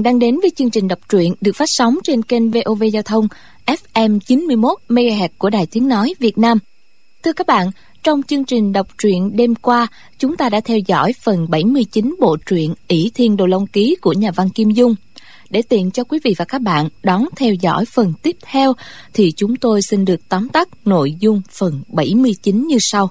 Bạn đang đến với chương trình đọc truyện được phát sóng trên kênh VOV Giao thông FM 91 MHz của Đài Tiếng nói Việt Nam. Thưa các bạn, trong chương trình đọc truyện đêm qua, chúng ta đã theo dõi phần 79 bộ truyện ỷ Thiên Đồ Long Ký của nhà văn Kim Dung. Để tiện cho quý vị và các bạn đón theo dõi phần tiếp theo thì chúng tôi xin được tóm tắt nội dung phần 79 như sau.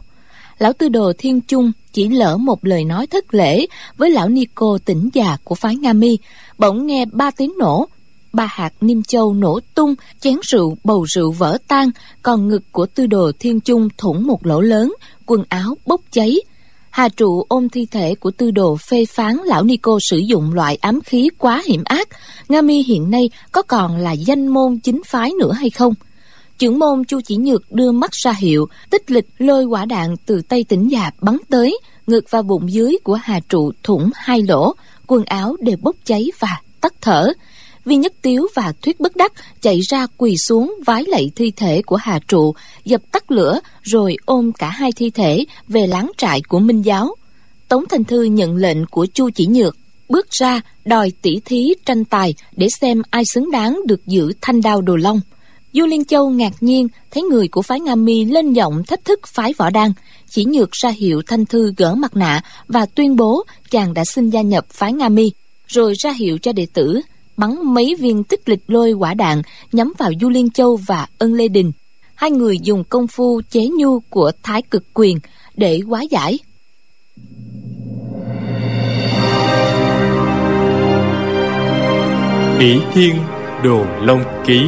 Lão Tư Đồ Thiên Trung chỉ lỡ một lời nói thất lễ với lão Nico tỉnh già của phái Nga Mi, bỗng nghe ba tiếng nổ, ba hạt niêm châu nổ tung, chén rượu, bầu rượu vỡ tan, còn ngực của Tư Đồ Thiên Trung thủng một lỗ lớn, quần áo bốc cháy. Hà trụ ôm thi thể của tư đồ phê phán lão Nico sử dụng loại ám khí quá hiểm ác. Nga Mi hiện nay có còn là danh môn chính phái nữa hay không? Trưởng môn Chu Chỉ Nhược đưa mắt ra hiệu, tích lịch lôi quả đạn từ tay tỉnh già bắn tới, ngực vào bụng dưới của Hà Trụ thủng hai lỗ, quần áo đều bốc cháy và tắt thở. Vi Nhất Tiếu và Thuyết Bất Đắc chạy ra quỳ xuống vái lạy thi thể của Hà Trụ, dập tắt lửa rồi ôm cả hai thi thể về láng trại của Minh Giáo. Tống Thành Thư nhận lệnh của Chu Chỉ Nhược, bước ra đòi tỷ thí tranh tài để xem ai xứng đáng được giữ thanh đao đồ long. Du Liên Châu ngạc nhiên thấy người của phái Nga Mi lên giọng thách thức phái võ đăng, chỉ nhược ra hiệu Thanh Thư gỡ mặt nạ và tuyên bố chàng đã xin gia nhập phái Nga Mi, rồi ra hiệu cho đệ tử bắn mấy viên tích lịch lôi quả đạn nhắm vào Du Liên Châu và Ân Lê Đình. Hai người dùng công phu chế nhu của Thái Cực Quyền để hóa giải. Bỉ Thiên Đồ Long Ký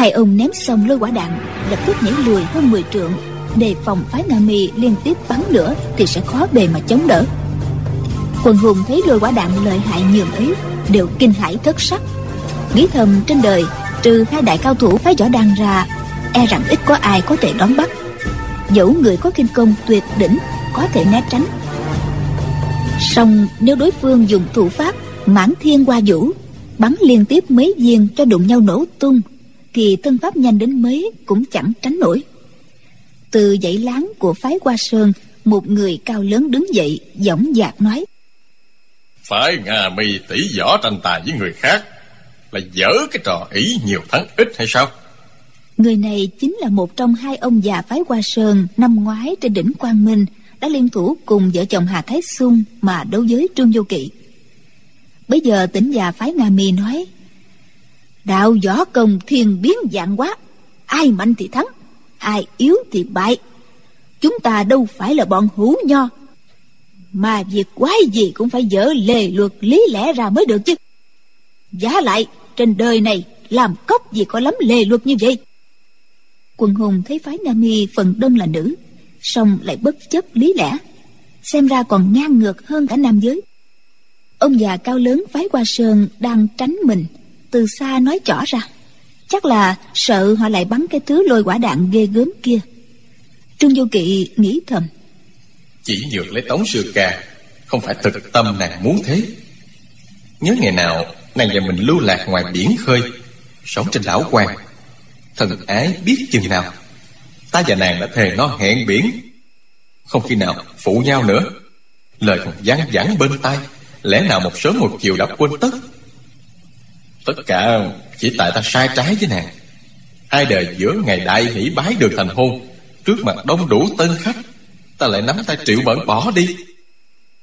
Hai ông ném xong lôi quả đạn, Lập tức nhảy lùi hơn 10 trượng. Đề phòng phái Nga Mi liên tiếp bắn nữa Thì sẽ khó bề mà chống đỡ. Quần hùng thấy lôi quả đạn lợi hại nhường ấy Đều kinh hãi thất sắc. Nghĩ thầm trên đời, Trừ hai đại cao thủ phái võ đan ra E rằng ít có ai có thể đón bắt. Dẫu người có kinh công tuyệt đỉnh, Có thể né tránh. Song nếu đối phương dùng thủ pháp Mãn thiên qua vũ, Bắn liên tiếp mấy viên cho đụng nhau nổ tung thì thân pháp nhanh đến mấy cũng chẳng tránh nổi. Từ dãy láng của phái hoa sơn một người cao lớn đứng dậy giọng dạc nói. Phái nga mi tỷ võ tranh tài với người khác là dở cái trò ỷ nhiều thắng ít hay sao? Người này chính là một trong hai ông già phái hoa sơn năm ngoái trên đỉnh quang minh đã liên thủ cùng vợ chồng hà thái xung mà đấu với trương vô kỵ. Bây giờ tỉnh già phái nga mi nói Đạo võ công thiên biến dạng quá Ai mạnh thì thắng, Ai yếu thì bại. Chúng ta đâu phải là bọn hữu nho. Mà việc quái gì cũng phải dỡ lề luật lý lẽ ra mới được chứ. Giá lại, trên đời này Làm cốc gì có lắm lề luật như vậy? Quần hùng thấy phái nam Mi phần đông là nữ, song lại bất chấp lý lẽ. Xem ra còn ngang ngược hơn cả nam giới. Ông già cao lớn phái qua sơn đang tránh mình từ xa nói rõ ra. Chắc là sợ họ lại bắn cái thứ lôi quả đạn ghê gớm kia. Trương vô kỵ nghĩ thầm. Chỉ dược lấy tống sư ca, không phải thực tâm nàng muốn thế. Nhớ ngày nào, nàng và mình lưu lạc ngoài biển khơi, sống trên đảo quan. Thần ái biết chừng nào. Ta và nàng đã thề nó hẹn biển. Không khi nào phụ nhau nữa. Lời còn văng vẳng bên tai, lẽ nào một sớm một chiều đã quên tất? Tất cả chỉ tại ta sai trái với nàng. Hai đời giữa ngày đại hỷ bái được thành hôn, Trước mặt đông đủ tân khách, Ta lại nắm tay triệu bẩn bỏ đi.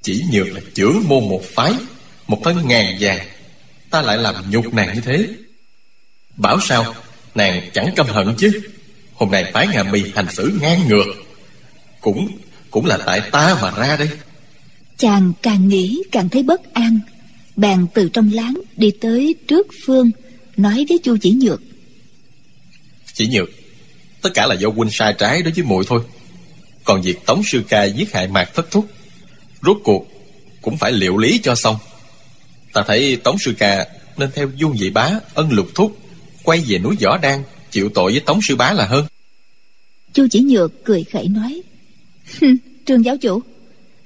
Chỉ nhược là trưởng môn một phái, Một thân ngàn vàng, Ta lại làm nhục nàng như thế. Bảo sao, Nàng chẳng căm hận chứ. Hôm nay phái ngà mì hành xử ngang ngược, Cũng cũng là tại ta mà ra đây. Chàng càng nghĩ càng thấy bất an bèn từ trong láng đi tới trước phương nói với chu chỉ nhược. Chỉ nhược tất cả là do huynh sai trái đối với muội thôi. Còn việc tống sư ca giết hại mạc thất thúc rốt cuộc cũng phải liệu lý cho xong. Ta thấy tống sư ca nên theo dung vị bá ân lục thúc quay về núi võ đan chịu tội với tống sư bá là hơn. Chu chỉ nhược cười khẩy nói trương giáo chủ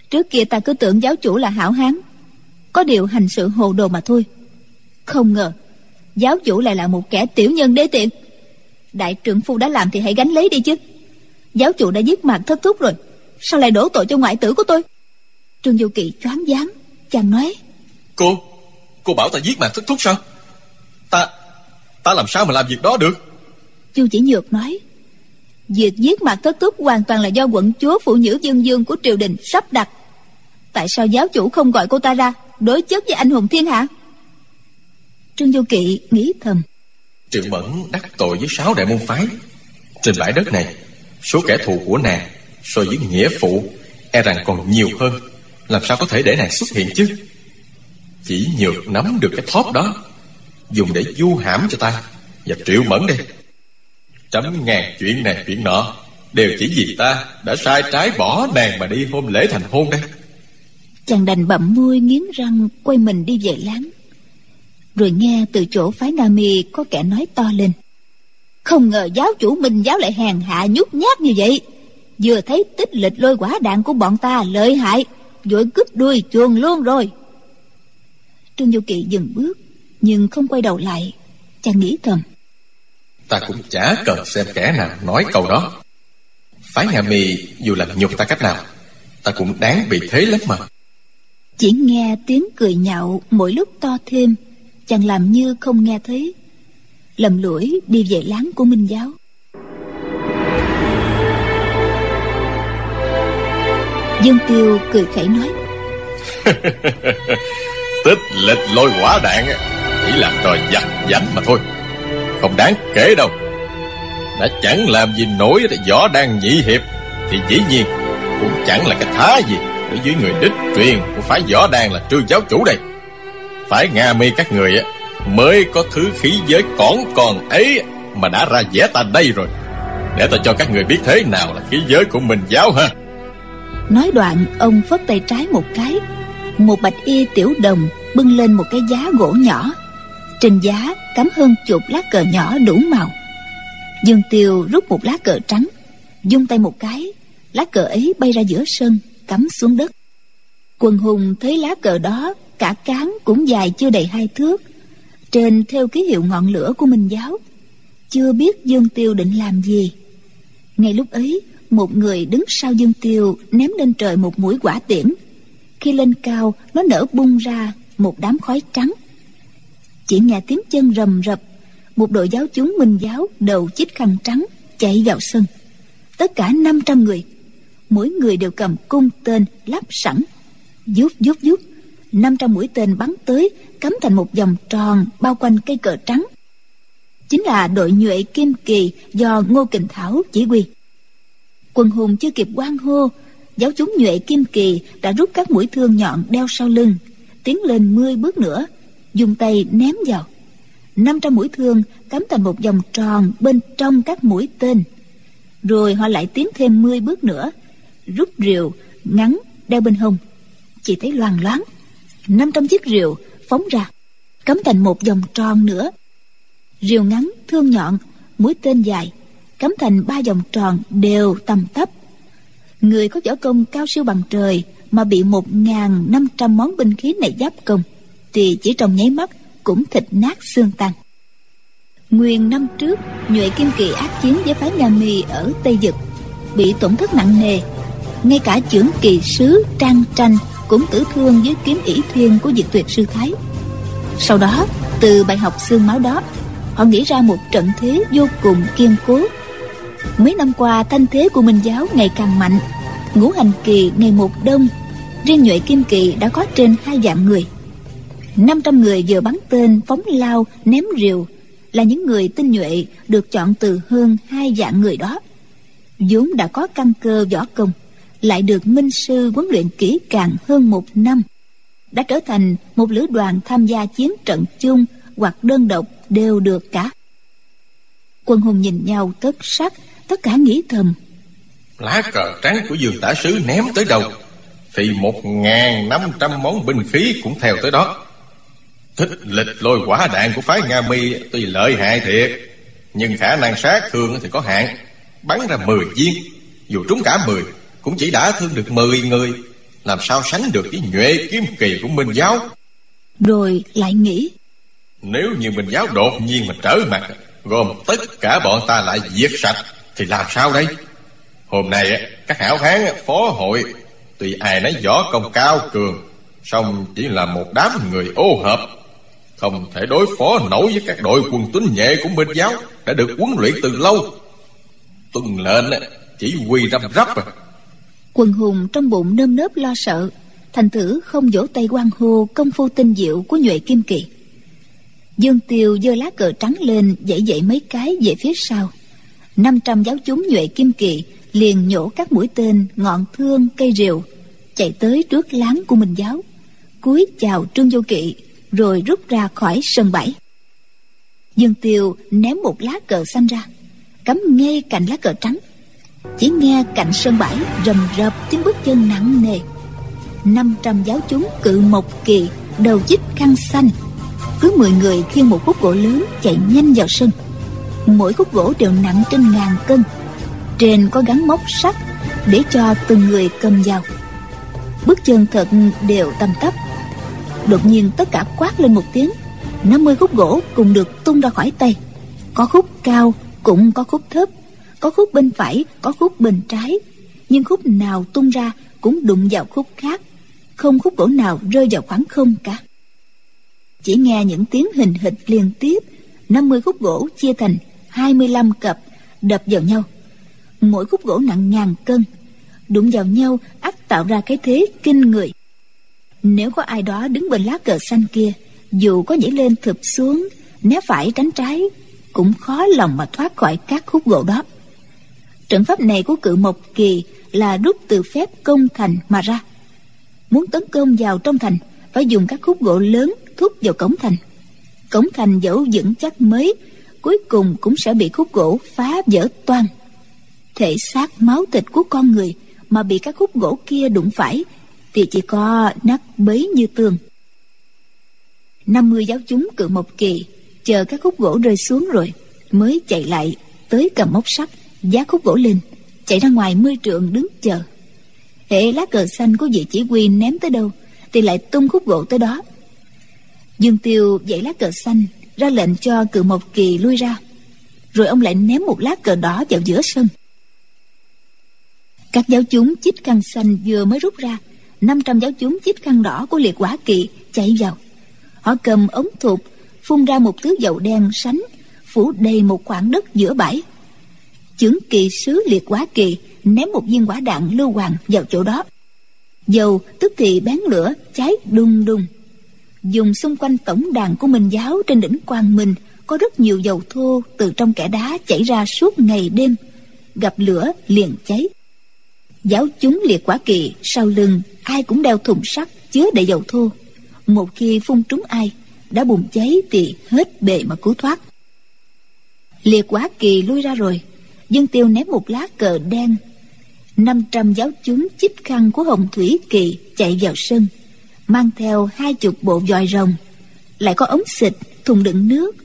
trước kia ta cứ tưởng giáo chủ là hảo hán có điều hành sự hồ đồ mà thôi. Không ngờ giáo chủ lại là một kẻ tiểu nhân đế tiện. Đại trưởng phu đã làm thì hãy gánh lấy đi chứ. Giáo chủ đã giết mạc thất thúc rồi Sao lại đổ tội cho ngoại tử của tôi? Trương Du Kỵ choáng váng Chàng nói. Cô Cô bảo ta giết mạc thất thúc sao? Ta Ta làm sao mà làm việc đó được? Chu chỉ nhược nói. Việc giết mạc thất thúc hoàn toàn là do quận chúa phụ nữ dân dương của triều đình sắp đặt. Tại sao giáo chủ không gọi cô ta ra Đối chất với anh hùng thiên hạ Trương Du Kỵ nghĩ thầm. Triệu Mẫn đắc tội với sáu đại môn phái. Trên bãi đất này, Số kẻ thù của nàng So với nghĩa phụ E rằng còn nhiều hơn. Làm sao có thể để nàng xuất hiện chứ? Chỉ nhược nắm được cái thóp đó, Dùng để du hãm cho ta Và Triệu Mẫn đây Trăm ngàn chuyện này chuyện nọ, Đều chỉ vì ta đã sai trái bỏ nàng mà đi hôm lễ thành hôn đây. Chàng đành bậm môi nghiến răng Quay mình đi về láng Rồi nghe từ chỗ phái Nga Mi Có kẻ nói to lên. Không ngờ giáo chủ Minh giáo lại hèn hạ nhút nhát như vậy. Vừa thấy tích lịch lôi quả đạn của bọn ta lợi hại, Vội cướp đuôi chuồn luôn rồi. Trương Du Kỵ dừng bước, Nhưng không quay đầu lại. Chàng nghĩ thầm. Ta cũng chả cần xem kẻ nào nói câu đó. Phái Nga Mi dù làm nhục ta cách nào, Ta cũng đáng bị thế lắm mà. Chỉ nghe tiếng cười nhạo mỗi lúc to thêm Chàng làm như không nghe thấy. Lầm lũi đi về láng của Minh Giáo. Dương Tiêu cười khẩy nói. Tích lịch lôi quả đạn Chỉ làm trò giặt giảnh mà thôi. Không đáng kể đâu. Đã chẳng làm gì nổi võ đang nhị hiệp, Thì dĩ nhiên Cũng chẳng là cái thá gì. Đối với người đích truyền của phái võ đan là trương giáo chủ đây. Phải Nga mi các người á, Mới có thứ khí giới còn còn ấy Mà đã ra vẽ ta đây rồi. Để ta cho các người biết thế nào là khí giới của mình giáo ha. Nói đoạn, ông phất tay trái một cái. Một bạch y tiểu đồng Bưng lên một cái giá gỗ nhỏ. Trên giá cắm hơn chục lá cờ nhỏ đủ màu. Dương Tiêu rút một lá cờ trắng, Dung tay một cái. Lá cờ ấy bay ra giữa sân. Cắm xuống đất. Quần hùng thấy lá cờ đó, Cả cán cũng dài chưa đầy hai thước. Trên theo ký hiệu ngọn lửa của Minh Giáo, Chưa biết Dương Tiêu định làm gì. Ngay lúc ấy, một người đứng sau dương tiêu ném lên trời một mũi quả tiễn. Khi lên cao, nó nở bung ra một đám khói trắng. Chỉ nghe tiếng chân rầm rập, một đội giáo chúng minh giáo đầu chích khăn trắng chạy vào sân. Tất cả 500 người mỗi người đều cầm cung tên lắp sẵn. Rút rút năm 500 mũi tên bắn tới, cắm thành một vòng tròn bao quanh cây cờ trắng. Chính là đội nhuệ kim kỳ do ngô kình thảo chỉ huy. Quân hùng chưa kịp quan hô, Giáo chúng nhuệ kim kỳ đã rút các mũi thương nhọn đeo sau lưng, Tiến lên mươi bước nữa, Dùng tay ném vào. Năm trăm mũi thương cắm thành một vòng tròn bên trong các mũi tên. Rồi họ lại tiến thêm mươi bước nữa Rút rìu, ngắn, đeo bên hông. Chỉ thấy loang loáng, năm trăm chiếc rìu phóng ra, Cắm thành một vòng tròn nữa. Rìu ngắn thương nhọn, Mũi tên dài, cắm thành ba vòng tròn đều tầm thấp người có võ công cao siêu bằng trời mà bị một ngàn năm trăm món binh khí này giáp công, thì chỉ trong nháy mắt cũng thịt nát xương tan. Nguyên năm trước, nhuệ kim kỳ ác chiến với phái nhà mì ở tây dực bị tổn thất nặng nề ngay cả trưởng kỳ sứ trang tranh cũng tử thương với kiếm ỷ thiên của diệt tuyệt sư thái. Sau đó, từ bài học xương máu đó, họ nghĩ ra một trận thế vô cùng kiên cố. Mấy năm qua, thanh thế của minh giáo ngày càng mạnh. Ngũ hành kỳ ngày một đông, riêng nhuệ kim kỳ đã có trên hai vạn người. 500 người vừa bắn tên phóng lao, ném rìu, là những người tinh nhuệ được chọn từ hơn hai vạn người đó. Vốn đã có căn cơ võ công lại được minh sư huấn luyện kỹ càng hơn một năm, đã trở thành một lữ đoàn tham gia chiến trận chung hoặc đơn độc đều được cả. Quân hùng nhìn nhau tất sắc, tất cả nghĩ thầm. Lá cờ trắng của dương tả sứ ném tới đầu thì một ngàn năm trăm món binh khí cũng theo tới đó. Thích lịch lôi quả đạn của phái nga mi tuy lợi hại thiệt, nhưng khả năng sát thương thì có hạn. Bắn ra mười viên, dù trúng cả mười cũng chỉ đã thương được mười người. Làm sao sánh được với nhuệ kiếm kỳ của minh giáo? Rồi lại nghĩ. Nếu như minh giáo đột nhiên mà trở mặt Gồm tất cả bọn ta lại diệt sạch Thì làm sao đây? Hôm nay các hảo hán phó hội Tuy ai nấy võ công cao cường song chỉ là một đám người ô hợp. Không thể đối phó nổi với các đội quân tính nhẹ của Minh giáo Đã được huấn luyện từ lâu. Tuân lệnh chỉ huy răm rắp Quần hùng trong bụng nơm nớp lo sợ, Thành thử không vỗ tay quan hô Công phu tinh diệu của nhuệ kim kỳ. Dương Tiêu giơ lá cờ trắng lên, dãy dậy mấy cái về phía sau. Năm trăm giáo chúng nhuệ kim kỳ liền nhổ các mũi tên, ngọn thương, cây rìu, chạy tới trước láng của mình giáo, cúi chào trương vô kỵ, rồi rút ra khỏi sân bãi. Dương tiêu ném một lá cờ xanh ra, cắm ngay cạnh lá cờ trắng chỉ nghe cạnh sân bãi rầm rập tiếng bước chân nặng nề. Năm trăm giáo chúng cự một kỳ đầu chích khăn xanh. Cứ mười người khiêng một khúc gỗ lớn chạy nhanh vào sân. Mỗi khúc gỗ đều nặng trên ngàn cân. Trên có gắn móc sắt để cho từng người cầm vào. Bước chân thật đều tầm tấp đột nhiên tất cả quát lên một tiếng. 50 khúc gỗ cùng được tung ra khỏi tay. Có khúc cao cũng có khúc thấp có khúc bên phải, có khúc bên trái. Nhưng khúc nào tung ra cũng đụng vào khúc khác. Không khúc gỗ nào rơi vào khoảng không cả. Chỉ nghe những tiếng hình hịch liên tiếp. 50 khúc gỗ chia thành 25 cặp, đập vào nhau. Mỗi khúc gỗ nặng ngàn cân. Đụng vào nhau, ắt tạo ra cái thế kinh người. Nếu có ai đó đứng bên lá cờ xanh kia, dù có nhảy lên thụp xuống, né phải tránh trái, cũng khó lòng mà thoát khỏi các khúc gỗ đó trận pháp này của cự mộc kỳ là rút từ phép công thành mà ra. Muốn tấn công vào trong thành, phải dùng các khúc gỗ lớn thúc vào cổng thành. Cổng thành dẫu vững chắc mới, cuối cùng cũng sẽ bị khúc gỗ phá vỡ toan thể xác máu thịt của con người mà bị các khúc gỗ kia đụng phải thì chỉ có nát bấy như tường. 50 giáo chúng cự mộc kỳ chờ các khúc gỗ rơi xuống rồi mới chạy lại tới cầm móc sắt giá khúc gỗ lên, chạy ra ngoài mươi trượng đứng chờ. Hệ lá cờ xanh của vị chỉ huy ném tới đâu thì lại tung khúc gỗ tới đó. Dương tiêu dãy lá cờ xanh ra lệnh cho cự một kỳ lui ra, rồi ông lại ném một lá cờ đỏ vào giữa sân. Các giáo chúng chích khăn xanh vừa mới rút ra 500 giáo chúng chích khăn đỏ của liệt quả kỳ chạy vào. Họ cầm ống thụt, phun ra một thứ dầu đen sánh, phủ đầy một khoảng đất giữa bãi chưởng kỳ sứ liệt quá kỳ, ném một viên quả đạn lưu hoàng vào chỗ đó. Dầu, tức thì bén lửa, cháy đùng đùng dùng xung quanh tổng đàn của minh giáo trên đỉnh quang minh, có rất nhiều dầu thô từ trong kẻ đá chảy ra suốt ngày đêm. Gặp lửa liền cháy. Giáo chúng liệt quả kỳ, sau lưng, ai cũng đeo thùng sắt chứa đầy dầu thô. Một khi phun trúng ai, đã bùng cháy thì hết bề mà cứu thoát. Liệt quả kỳ lui ra rồi dương tiêu ném một lá cờ đen. Năm trăm giáo chúng chích khăn của hồng thủy kỳ chạy vào sân, mang theo hai chục bộ vòi rồng. Lại có ống xịt, thùng đựng nước.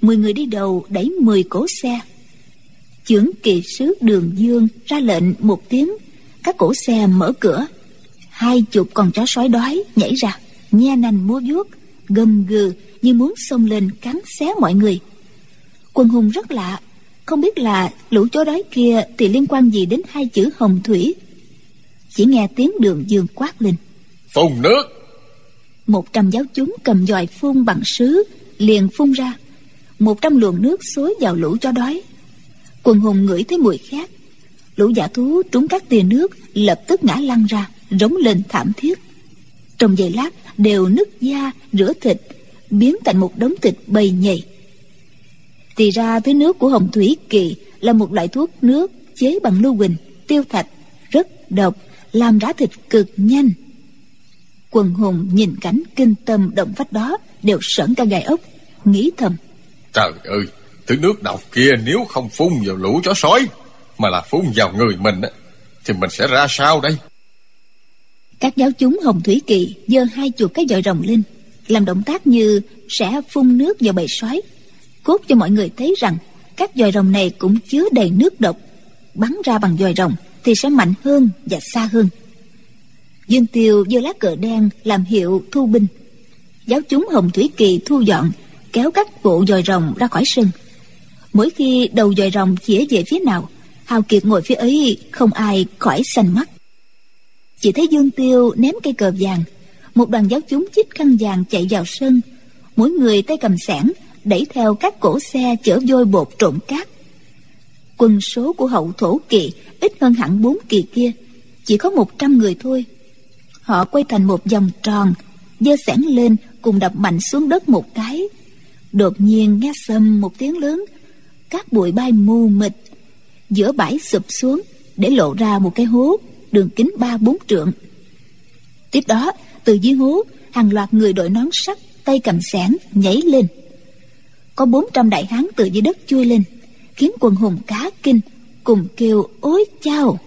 Mười người đi đầu đẩy mười cỗ xe. Chưởng kỳ sứ đường dương ra lệnh một tiếng, các cổ xe mở cửa. Hai chục con chó sói đói nhảy ra, nhe nành múa vuốt, gầm gừ như muốn xông lên cắn xé mọi người. Quân hùng rất lạ không biết là lũ chó đói kia thì liên quan gì đến hai chữ hồng thủy? Chỉ nghe tiếng đường dương quát lên. Phun nước. Một trăm giáo chúng cầm dòi phun bằng sứ liền phun ra. Một trăm luồng nước xối vào lũ chó đói. Quần hùng ngửi thấy mùi khét. Lũ giả thú trúng các tia nước lập tức ngã lăn ra rống lên thảm thiết. Trong giây lát đều nứt da rửa thịt biến thành một đống thịt bầy nhầy thì ra thứ nước của hồng thủy kỳ là một loại thuốc nước chế bằng lưu huỳnh tiêu thạch rất độc làm rã thịt cực nhanh. Quần hùng nhìn cảnh kinh tâm động phách đó đều sởn cả gai ốc nghĩ thầm. Trời ơi thứ nước độc kia nếu không phun vào lũ chó sói mà là phun vào người mình thì mình sẽ ra sao đây? Các giáo chúng hồng thủy kỳ giơ hai chuột cái vòi rồng lên làm động tác như sẽ phun nước vào bầy sói cốt cho mọi người thấy rằng các dòi rồng này cũng chứa đầy nước độc. Bắn ra bằng dòi rồng thì sẽ mạnh hơn và xa hơn. Dương tiêu giơ lá cờ đen làm hiệu thu binh. Giáo chúng hồng thủy kỳ thu dọn, kéo các bộ dòi rồng ra khỏi sân. Mỗi khi đầu dòi rồng chĩa về phía nào, hào kiệt ngồi phía ấy không ai khỏi xanh mắt. Chỉ thấy dương tiêu ném cây cờ vàng, một đoàn giáo chúng chích khăn vàng chạy vào sân. Mỗi người tay cầm sẻn đẩy theo các cổ xe chở vôi bột trộn cát. Quân số của hậu thổ kỳ ít hơn hẳn bốn kỳ kia, chỉ có một trăm người thôi. Họ quay thành một vòng tròn giơ xẻng lên cùng đập mạnh xuống đất một cái. Đột nhiên nghe sầm một tiếng lớn, các bụi bay mù mịt, giữa bãi sụp xuống để lộ ra một cái hố, đường kính ba bốn trượng. Tiếp đó, từ dưới hố, hàng loạt người đội nón sắt tay cầm xẻng nhảy lên có bốn trăm đại hán từ dưới đất chui lên, khiến quần hùng cá kinh cùng kêu ối chao.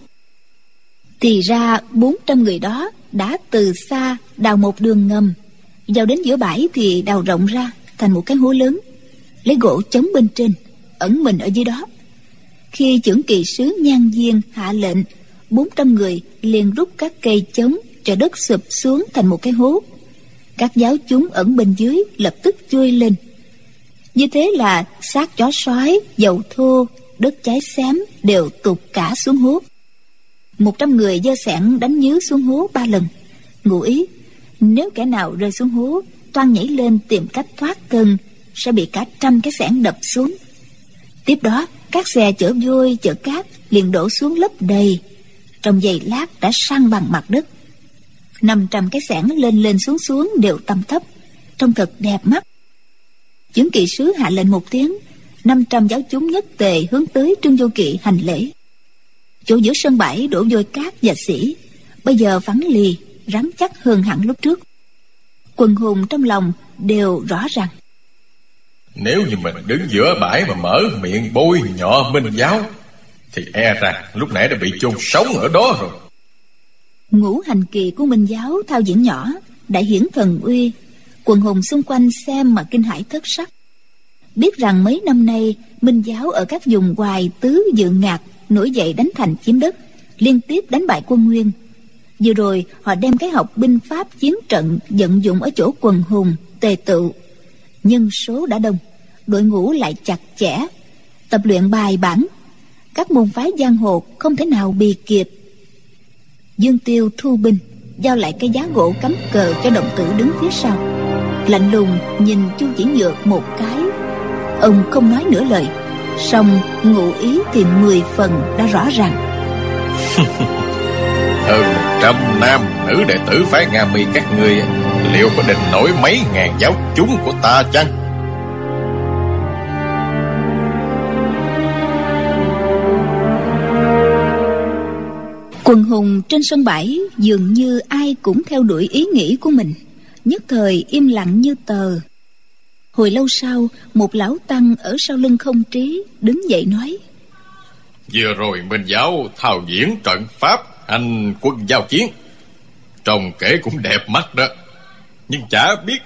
Thì ra bốn trăm người đó đã từ xa đào một đường ngầm, vào đến giữa bãi thì đào rộng ra thành một cái hố lớn, lấy gỗ chống bên trên, ẩn mình ở dưới đó. Khi trưởng kỳ sứ nhan viên hạ lệnh, bốn trăm người liền rút các cây chống cho đất sụp xuống thành một cái hố. Các giáo chúng ẩn bên dưới lập tức chui lên như thế là xác chó sói, dầu thô, đất cháy xém đều tụt cả xuống hố. Một trăm người dơ sẻn đánh nhứ xuống hố ba lần. Ngụ ý, nếu kẻ nào rơi xuống hố, toan nhảy lên tìm cách thoát cơn sẽ bị cả trăm cái sẻn đập xuống. Tiếp đó, các xe chở vôi, chở cát liền đổ xuống lấp đầy. Trong giày lát đã săn bằng mặt đất. Năm trăm cái sẻn lên lên xuống xuống đều tầm thấp. Trông thật đẹp mắt chứng kỵ sứ hạ lệnh một tiếng năm trăm giáo chúng nhất tề hướng tới trương vô kỵ hành lễ. Chỗ giữa sân bãi đổ vôi cát và sĩ bây giờ phẳng lì rắn chắc hơn hẳn lúc trước. Quần hùng trong lòng đều rõ ràng. Nếu như mình đứng giữa bãi mà mở miệng bôi nhọ minh giáo thì e rằng lúc nãy đã bị chôn sống ở đó rồi. Ngũ hành kỳ của minh giáo thao diễn nhỏ đại hiển thần uy quần hùng xung quanh xem mà kinh hãi thất sắc. Biết rằng mấy năm nay, minh giáo ở các vùng hoài tứ dự ngạc nổi dậy đánh thành chiếm đất, liên tiếp đánh bại quân nguyên. Vừa rồi, họ đem cái học binh pháp chiến trận vận dụng ở chỗ quần hùng, tề tự nhân số đã đông, đội ngũ lại chặt chẽ. Tập luyện bài bản, các môn phái giang hồ không thể nào bì kịp. Dương tiêu thu binh, giao lại cái giá gỗ cắm cờ cho động tử đứng phía sau lạnh lùng nhìn chu chỉ nhược một cái. Ông không nói nửa lời song ngụ ý thì mười phần đã rõ ràng. Hơn trăm nam nữ đệ tử phái nga mi các ngươi liệu có định nổi mấy ngàn giáo chúng của ta chăng? Quần hùng trên sân bãi dường như ai cũng theo đuổi ý nghĩ của mình nhất thời im lặng như tờ. Hồi lâu sau, một lão tăng ở sau lưng không trí đứng dậy nói, vừa rồi minh giáo thao diễn trận pháp hành quân giao chiến. Trông kể cũng đẹp mắt đó. Nhưng chả biết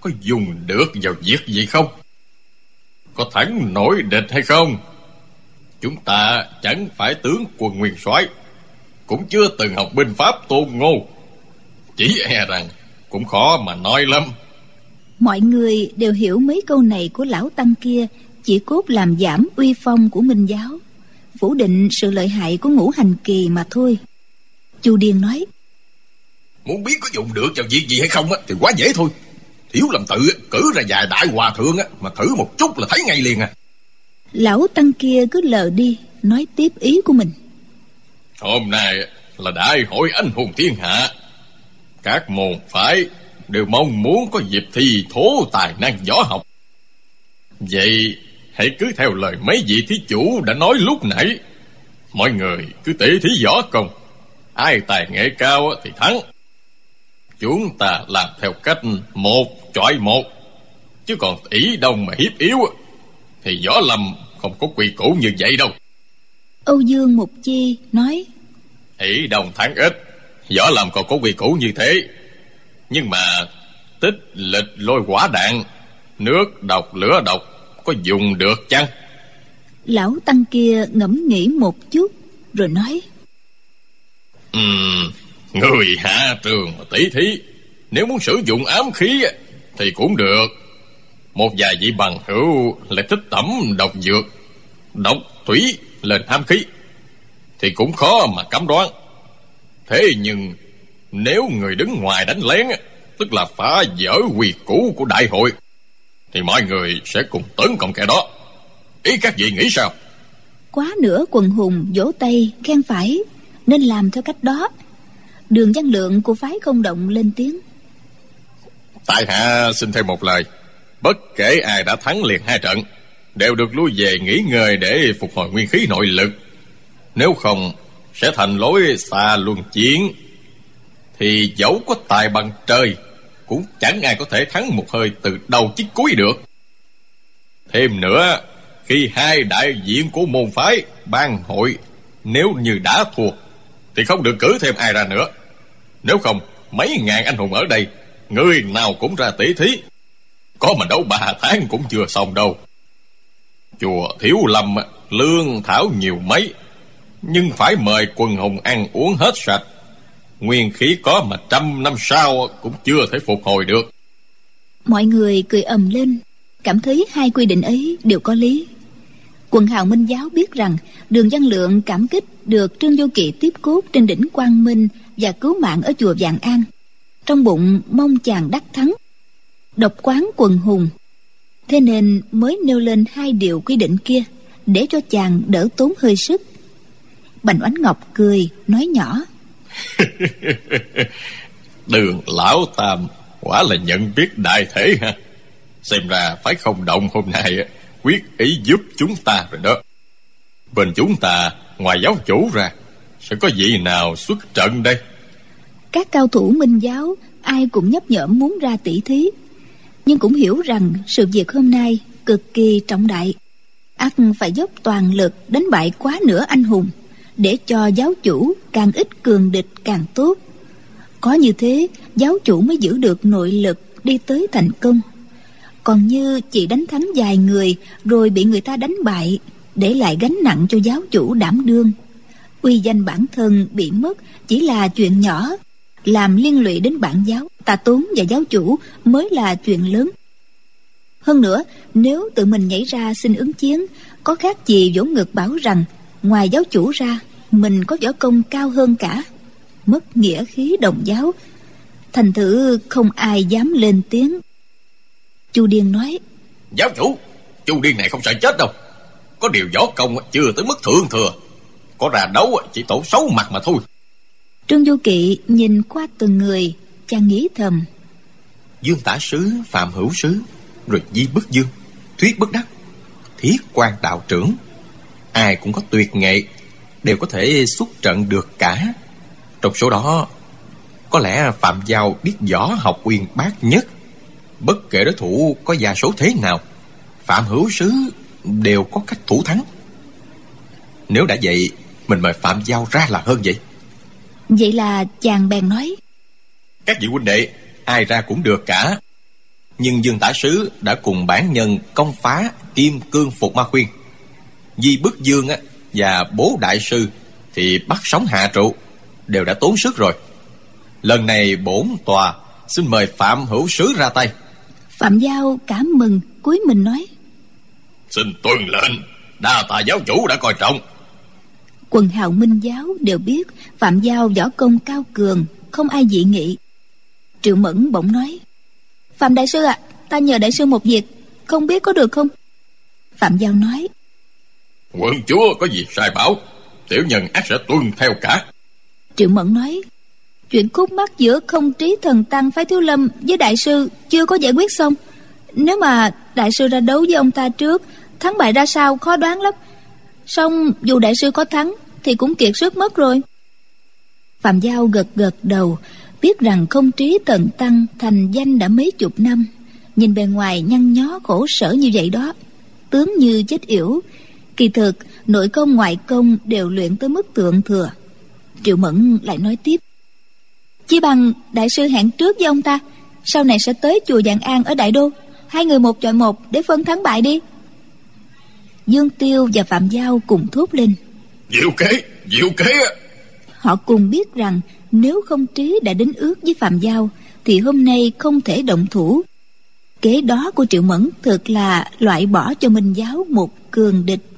có dùng được vào việc gì không? Có thắng nổi địch hay không? Chúng ta chẳng phải tướng quân nguyên soái, cũng chưa từng học binh pháp tôn ngô. Chỉ e rằng cũng khó mà nói lắm. Mọi người đều hiểu mấy câu này của lão tăng kia chỉ cốt làm giảm uy phong của minh giáo. Phủ định sự lợi hại của ngũ hành kỳ mà thôi. Chu điền nói muốn biết có dùng được vào việc gì hay không á thì quá dễ thôi. Thiếu làm tự cử ra vài đại hòa thượng á mà thử một chút là thấy ngay liền à. Lão tăng kia cứ lờ đi nói tiếp ý của mình. Hôm nay là đại hội anh hùng thiên hạ các môn phái đều mong muốn có dịp thi thố tài năng võ học. Vậy hãy cứ theo lời mấy vị thí chủ đã nói lúc nãy. Mọi người cứ tỉ thí võ công. Ai tài nghệ cao thì thắng. Chúng ta làm theo cách một chọi một. Chứ còn ý đông mà hiếp yếu thì võ lâm không có quy củ như vậy đâu. Âu dương mục chi nói ý đông thắng ít võ lâm còn có quy củ như thế. Nhưng mà tích lịch lôi quả đạn nước độc lửa độc có dùng được chăng? Lão tăng kia ngẫm nghĩ một chút rồi nói. Ừm, người hạ trường mà tỷ thí. Nếu muốn sử dụng ám khí thì cũng được. Một vài vị bằng hữu lại thích tẩm độc dược Độc thủy lên ám khí Thì cũng khó mà cấm đoán Thế nhưng Nếu người đứng ngoài đánh lén Tức là phá vỡ quy củ của đại hội Thì mọi người sẽ cùng tấn công kẻ đó. Ý các vị nghĩ sao? Quá nữa quần hùng vỗ tay khen phải Nên làm theo cách đó. Đường văn lượng của phái không động lên tiếng. Tại hạ xin thêm một lời. Bất kể ai đã thắng liền hai trận Đều được lui về nghỉ ngơi để phục hồi nguyên khí nội lực. Nếu không sẽ thành lối xa luân chiến. Thì dẫu có tài bằng trời, Cũng chẳng ai có thể thắng một hơi từ đầu chí cuối được. Thêm nữa, Khi hai đại diện của môn phái ban hội Nếu như đã thua, Thì không được cử thêm ai ra nữa. Nếu không, mấy ngàn anh hùng ở đây, Người nào cũng ra tỷ thí. Có mà đấu ba tháng cũng chưa xong đâu. Chùa Thiếu Lâm, Lương thảo nhiều mấy. Nhưng phải mời quần hùng ăn uống hết sạch. Nguyên khí có mà trăm năm sau Cũng chưa thể phục hồi được. Mọi người cười ầm lên, Cảm thấy hai quy định ấy đều có lý. Quần hào Minh Giáo biết rằng Đường Văn Lượng cảm kích được Trương Vô Kỵ tiếp cốt trên đỉnh Quang Minh Và cứu mạng ở chùa Vạn An. Trong bụng mong chàng đắc thắng, độc quán quần hùng. Thế nên mới nêu lên hai điều quy định kia để cho chàng đỡ tốn hơi sức bành oánh ngọc cười nói nhỏ. Đường lão tam quả là nhận biết đại thể ha. Xem ra phải không động hôm nay quyết ý giúp chúng ta rồi đó. Bên chúng ta ngoài giáo chủ ra sẽ có vị nào xuất trận đây? Các cao thủ minh giáo ai cũng nhấp nhởm muốn ra tỷ thí. Nhưng cũng hiểu rằng sự việc hôm nay cực kỳ trọng đại. Ắt phải dốc toàn lực đánh bại quá nửa anh hùng để cho giáo chủ càng ít cường địch càng tốt. Có như thế, giáo chủ mới giữ được nội lực đi tới thành công. Còn như chỉ đánh thắng vài người rồi bị người ta đánh bại, để lại gánh nặng cho giáo chủ đảm đương. Uy danh bản thân bị mất chỉ là chuyện nhỏ, làm liên lụy đến bản giáo, tà tốn và giáo chủ mới là chuyện lớn. Hơn nữa, nếu tự mình nhảy ra xin ứng chiến, có khác gì vỗ ngực bảo rằng, ngoài giáo chủ ra mình có võ công cao hơn cả. Mất nghĩa khí đồng giáo. Thành thử không ai dám lên tiếng. Chu điên nói giáo chủ chu điên này không sợ chết đâu. Có điều võ công chưa tới mức thượng thừa. Có ra đấu chỉ tổ xấu mặt mà thôi. Trương Du Kỵ nhìn qua từng người Chàng nghĩ thầm. Dương tả sứ, Phạm hữu sứ Rồi Di bức dương, Thuyết bất đắc Thiết quan đạo trưởng. Ai cũng có tuyệt nghệ Đều có thể xuất trận được cả. Trong số đó Có lẽ Phạm Giao biết võ học uyên bác nhất. Bất kể đối thủ có gia số thế nào Phạm hữu sứ đều có cách thủ thắng. Nếu đã vậy Mình mời Phạm Giao ra là hơn vậy. Vậy là chàng bèn nói. Các vị huynh đệ Ai ra cũng được cả. Nhưng Dương Tả Sứ đã cùng bản nhân công phá Kim Cương Phục Ma Khuyên. Di Bức Dương á, và bố đại sư Thì bắt sống hạ trụ Đều đã tốn sức rồi. Lần này bổn tòa Xin mời Phạm Hữu Sứ ra tay. Phạm Giao cảm mừng cúi mình nói. Xin tuân lệnh Đa tà giáo chủ đã coi trọng. Quần hào minh giáo đều biết phạm giao võ công cao cường không ai dị nghị. Triệu mẫn bỗng nói phạm đại sư ạ à, ta nhờ đại sư một việc không biết có được không? Phạm giao nói quận chúa có gì sai bảo, tiểu nhân ác sẽ tuân theo cả. Triệu mẫn nói, chuyện khúc mắc giữa không trí thần tăng phái thiếu lâm với đại sư chưa có giải quyết xong. Nếu mà đại sư ra đấu với ông ta trước, thắng bại ra sao khó đoán lắm. Xong dù đại sư có thắng Thì cũng kiệt sức mất rồi. Phạm Giao gật gật đầu, Biết rằng không trí thần tăng Thành danh đã mấy chục năm. Nhìn bề ngoài nhăn nhó khổ sở như vậy đó, Tướng như chết yểu Kỳ thực nội công ngoại công Đều luyện tới mức tượng thừa. Triệu Mẫn lại nói tiếp. Chỉ bằng đại sư hẹn trước với ông ta Sau này sẽ tới chùa Dạng An ở Đại Đô. Hai người một chọi một để phân thắng bại đi. Dương Tiêu và Phạm Giao cùng thốt lên. Diệu kế, diệu kế Họ cùng biết rằng Nếu không trí đã đến ước với Phạm Giao Thì hôm nay không thể động thủ. Kế đó của Triệu Mẫn Thực là loại bỏ cho Minh Giáo một cường địch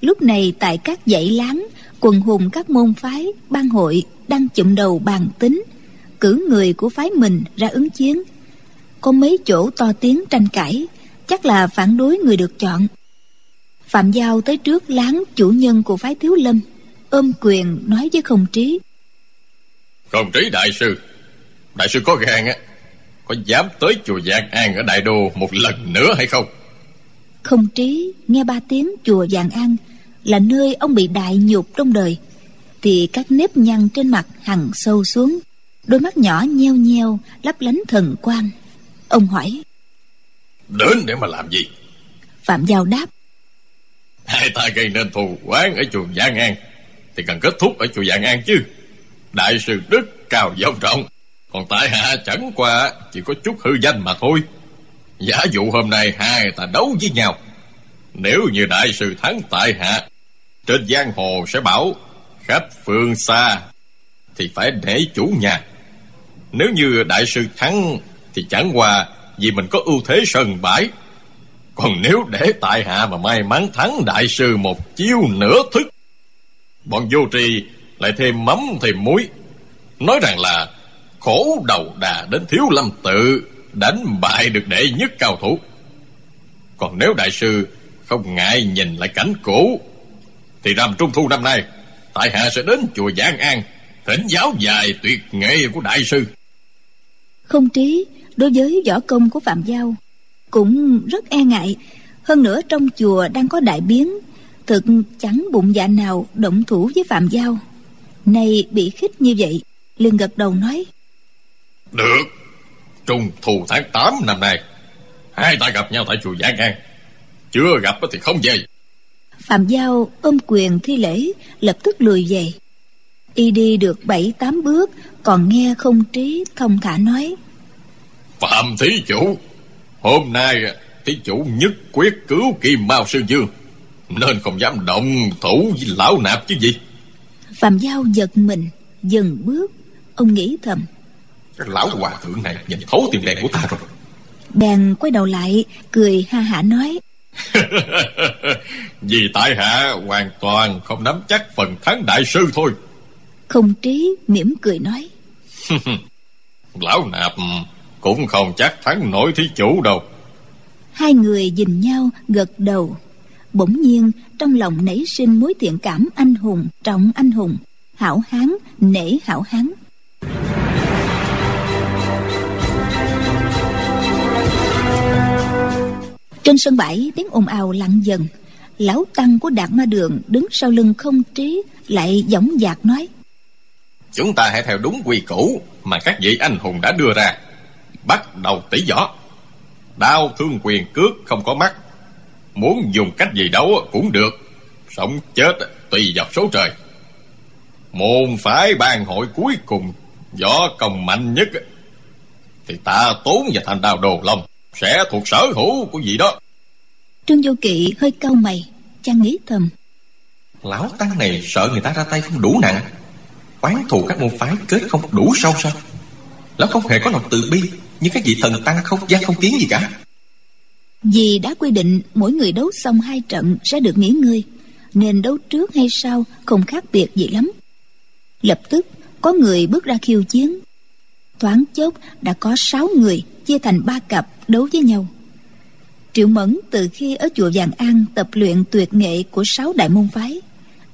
lúc này tại các dãy láng quần hùng các môn phái ban hội đang chụm đầu bàn tính. Cử người của phái mình ra ứng chiến. Có mấy chỗ to tiếng tranh cãi chắc là phản đối người được chọn. Phạm giao tới trước láng chủ nhân của phái thiếu lâm ôm quyền nói với không trí. Không trí đại sư đại sư có gan á có dám tới chùa Giang An ở Đại Đô một lần nữa hay không? Không trí nghe ba tiếng chùa Giang An là nơi ông bị đại nhục trong đời thì các nếp nhăn trên mặt hằn sâu xuống đôi mắt nhỏ nheo nheo lấp lánh thần quang. Ông hỏi đến để mà làm gì? Phạm giao đáp hai ta gây nên thù quán ở chùa Giang An thì cần kết thúc ở chùa Giang An chứ. Đại sư đức cao vọng trọng còn tại hạ chẳng qua chỉ có chút hư danh mà thôi. Giả dụ hôm nay hai ta đấu với nhau nếu như đại sư thắng tại hạ, Trên giang hồ sẽ bảo Khách phương xa Thì phải để chủ nhà. Nếu như đại sư thắng Thì chẳng qua vì mình có ưu thế sân bãi. Còn nếu để tại hạ mà may mắn thắng đại sư một chiêu nửa thức, Bọn vô trì lại thêm mắm thêm muối. Nói rằng là khổ đầu đà đến thiếu lâm tự, đánh bại được đệ nhất cao thủ. Còn nếu đại sư không ngại nhìn lại cảnh cũ. Thì rằm trung thu năm nay tại hạ sẽ đến chùa giảng an thỉnh giáo dài tuyệt nghệ của đại sư. Không trí đối với võ công của phạm giao cũng rất e ngại. Hơn nữa trong chùa đang có đại biến thực chẳng bụng dạ nào động thủ với phạm giao. Nay bị khích như vậy liền gật đầu nói được Trung thu tháng 8 năm nay Hai ta gặp nhau tại chùa Giảng An Chưa gặp thì không về. Phạm Giao ôm quyền thi lễ Lập tức lùi về. Y đi được bảy tám bước Còn nghe không trí thông thả nói. Phạm thí chủ Hôm nay thí chủ nhất quyết cứu Kim Mao Sư Dương Nên không dám động thủ với lão nạp chứ gì. Phạm Giao giật mình Dừng bước. Ông nghĩ thầm. Cái lão hòa thượng này nhìn thấu tiền đèn của ta rồi. Bèn quay đầu lại Cười ha hả nói Vì tại hạ hoàn toàn không nắm chắc phần thắng đại sư thôi. Không trí mỉm cười nói. Lão nạp cũng không chắc thắng nổi thí chủ đâu. Hai người nhìn nhau gật đầu. Bỗng nhiên trong lòng nảy sinh mối thiện cảm anh hùng Trọng anh hùng. Hảo hán nể hảo hán trên sân bãi, tiếng ồn ào lặng dần. Lão tăng của đạt ma đường đứng sau lưng không trí, lại giọng dạc nói. Chúng ta hãy theo đúng quy củ mà các vị anh hùng đã đưa ra. Bắt đầu tỉ võ. Đao thương quyền cước không có mắt. Muốn dùng cách gì đấu cũng được. Sống chết tùy vào số trời. Môn phái bàn hội cuối cùng, võ công mạnh nhất, thì ta tốn và thành đào đồ long sẽ thuộc sở hữu của vị đó? Trương vô kỵ hơi cau mày chàng nghĩ thầm. Lão tăng này sợ người ta ra tay không đủ nặng. Oán thù các môn phái kết không đủ sâu sao? Lão không hề có lòng từ bi như các vị thần tăng không gian không tiếng gì cả. Vì đã quy định mỗi người đấu xong hai trận sẽ được nghỉ ngơi nên đấu trước hay sau không khác biệt gì lắm. Lập tức có người bước ra khiêu chiến. Thoáng chốc đã có sáu người chia thành ba cặp đấu với nhau. Triệu mẫn từ khi ở chùa vàng an tập luyện tuyệt nghệ của sáu đại môn phái,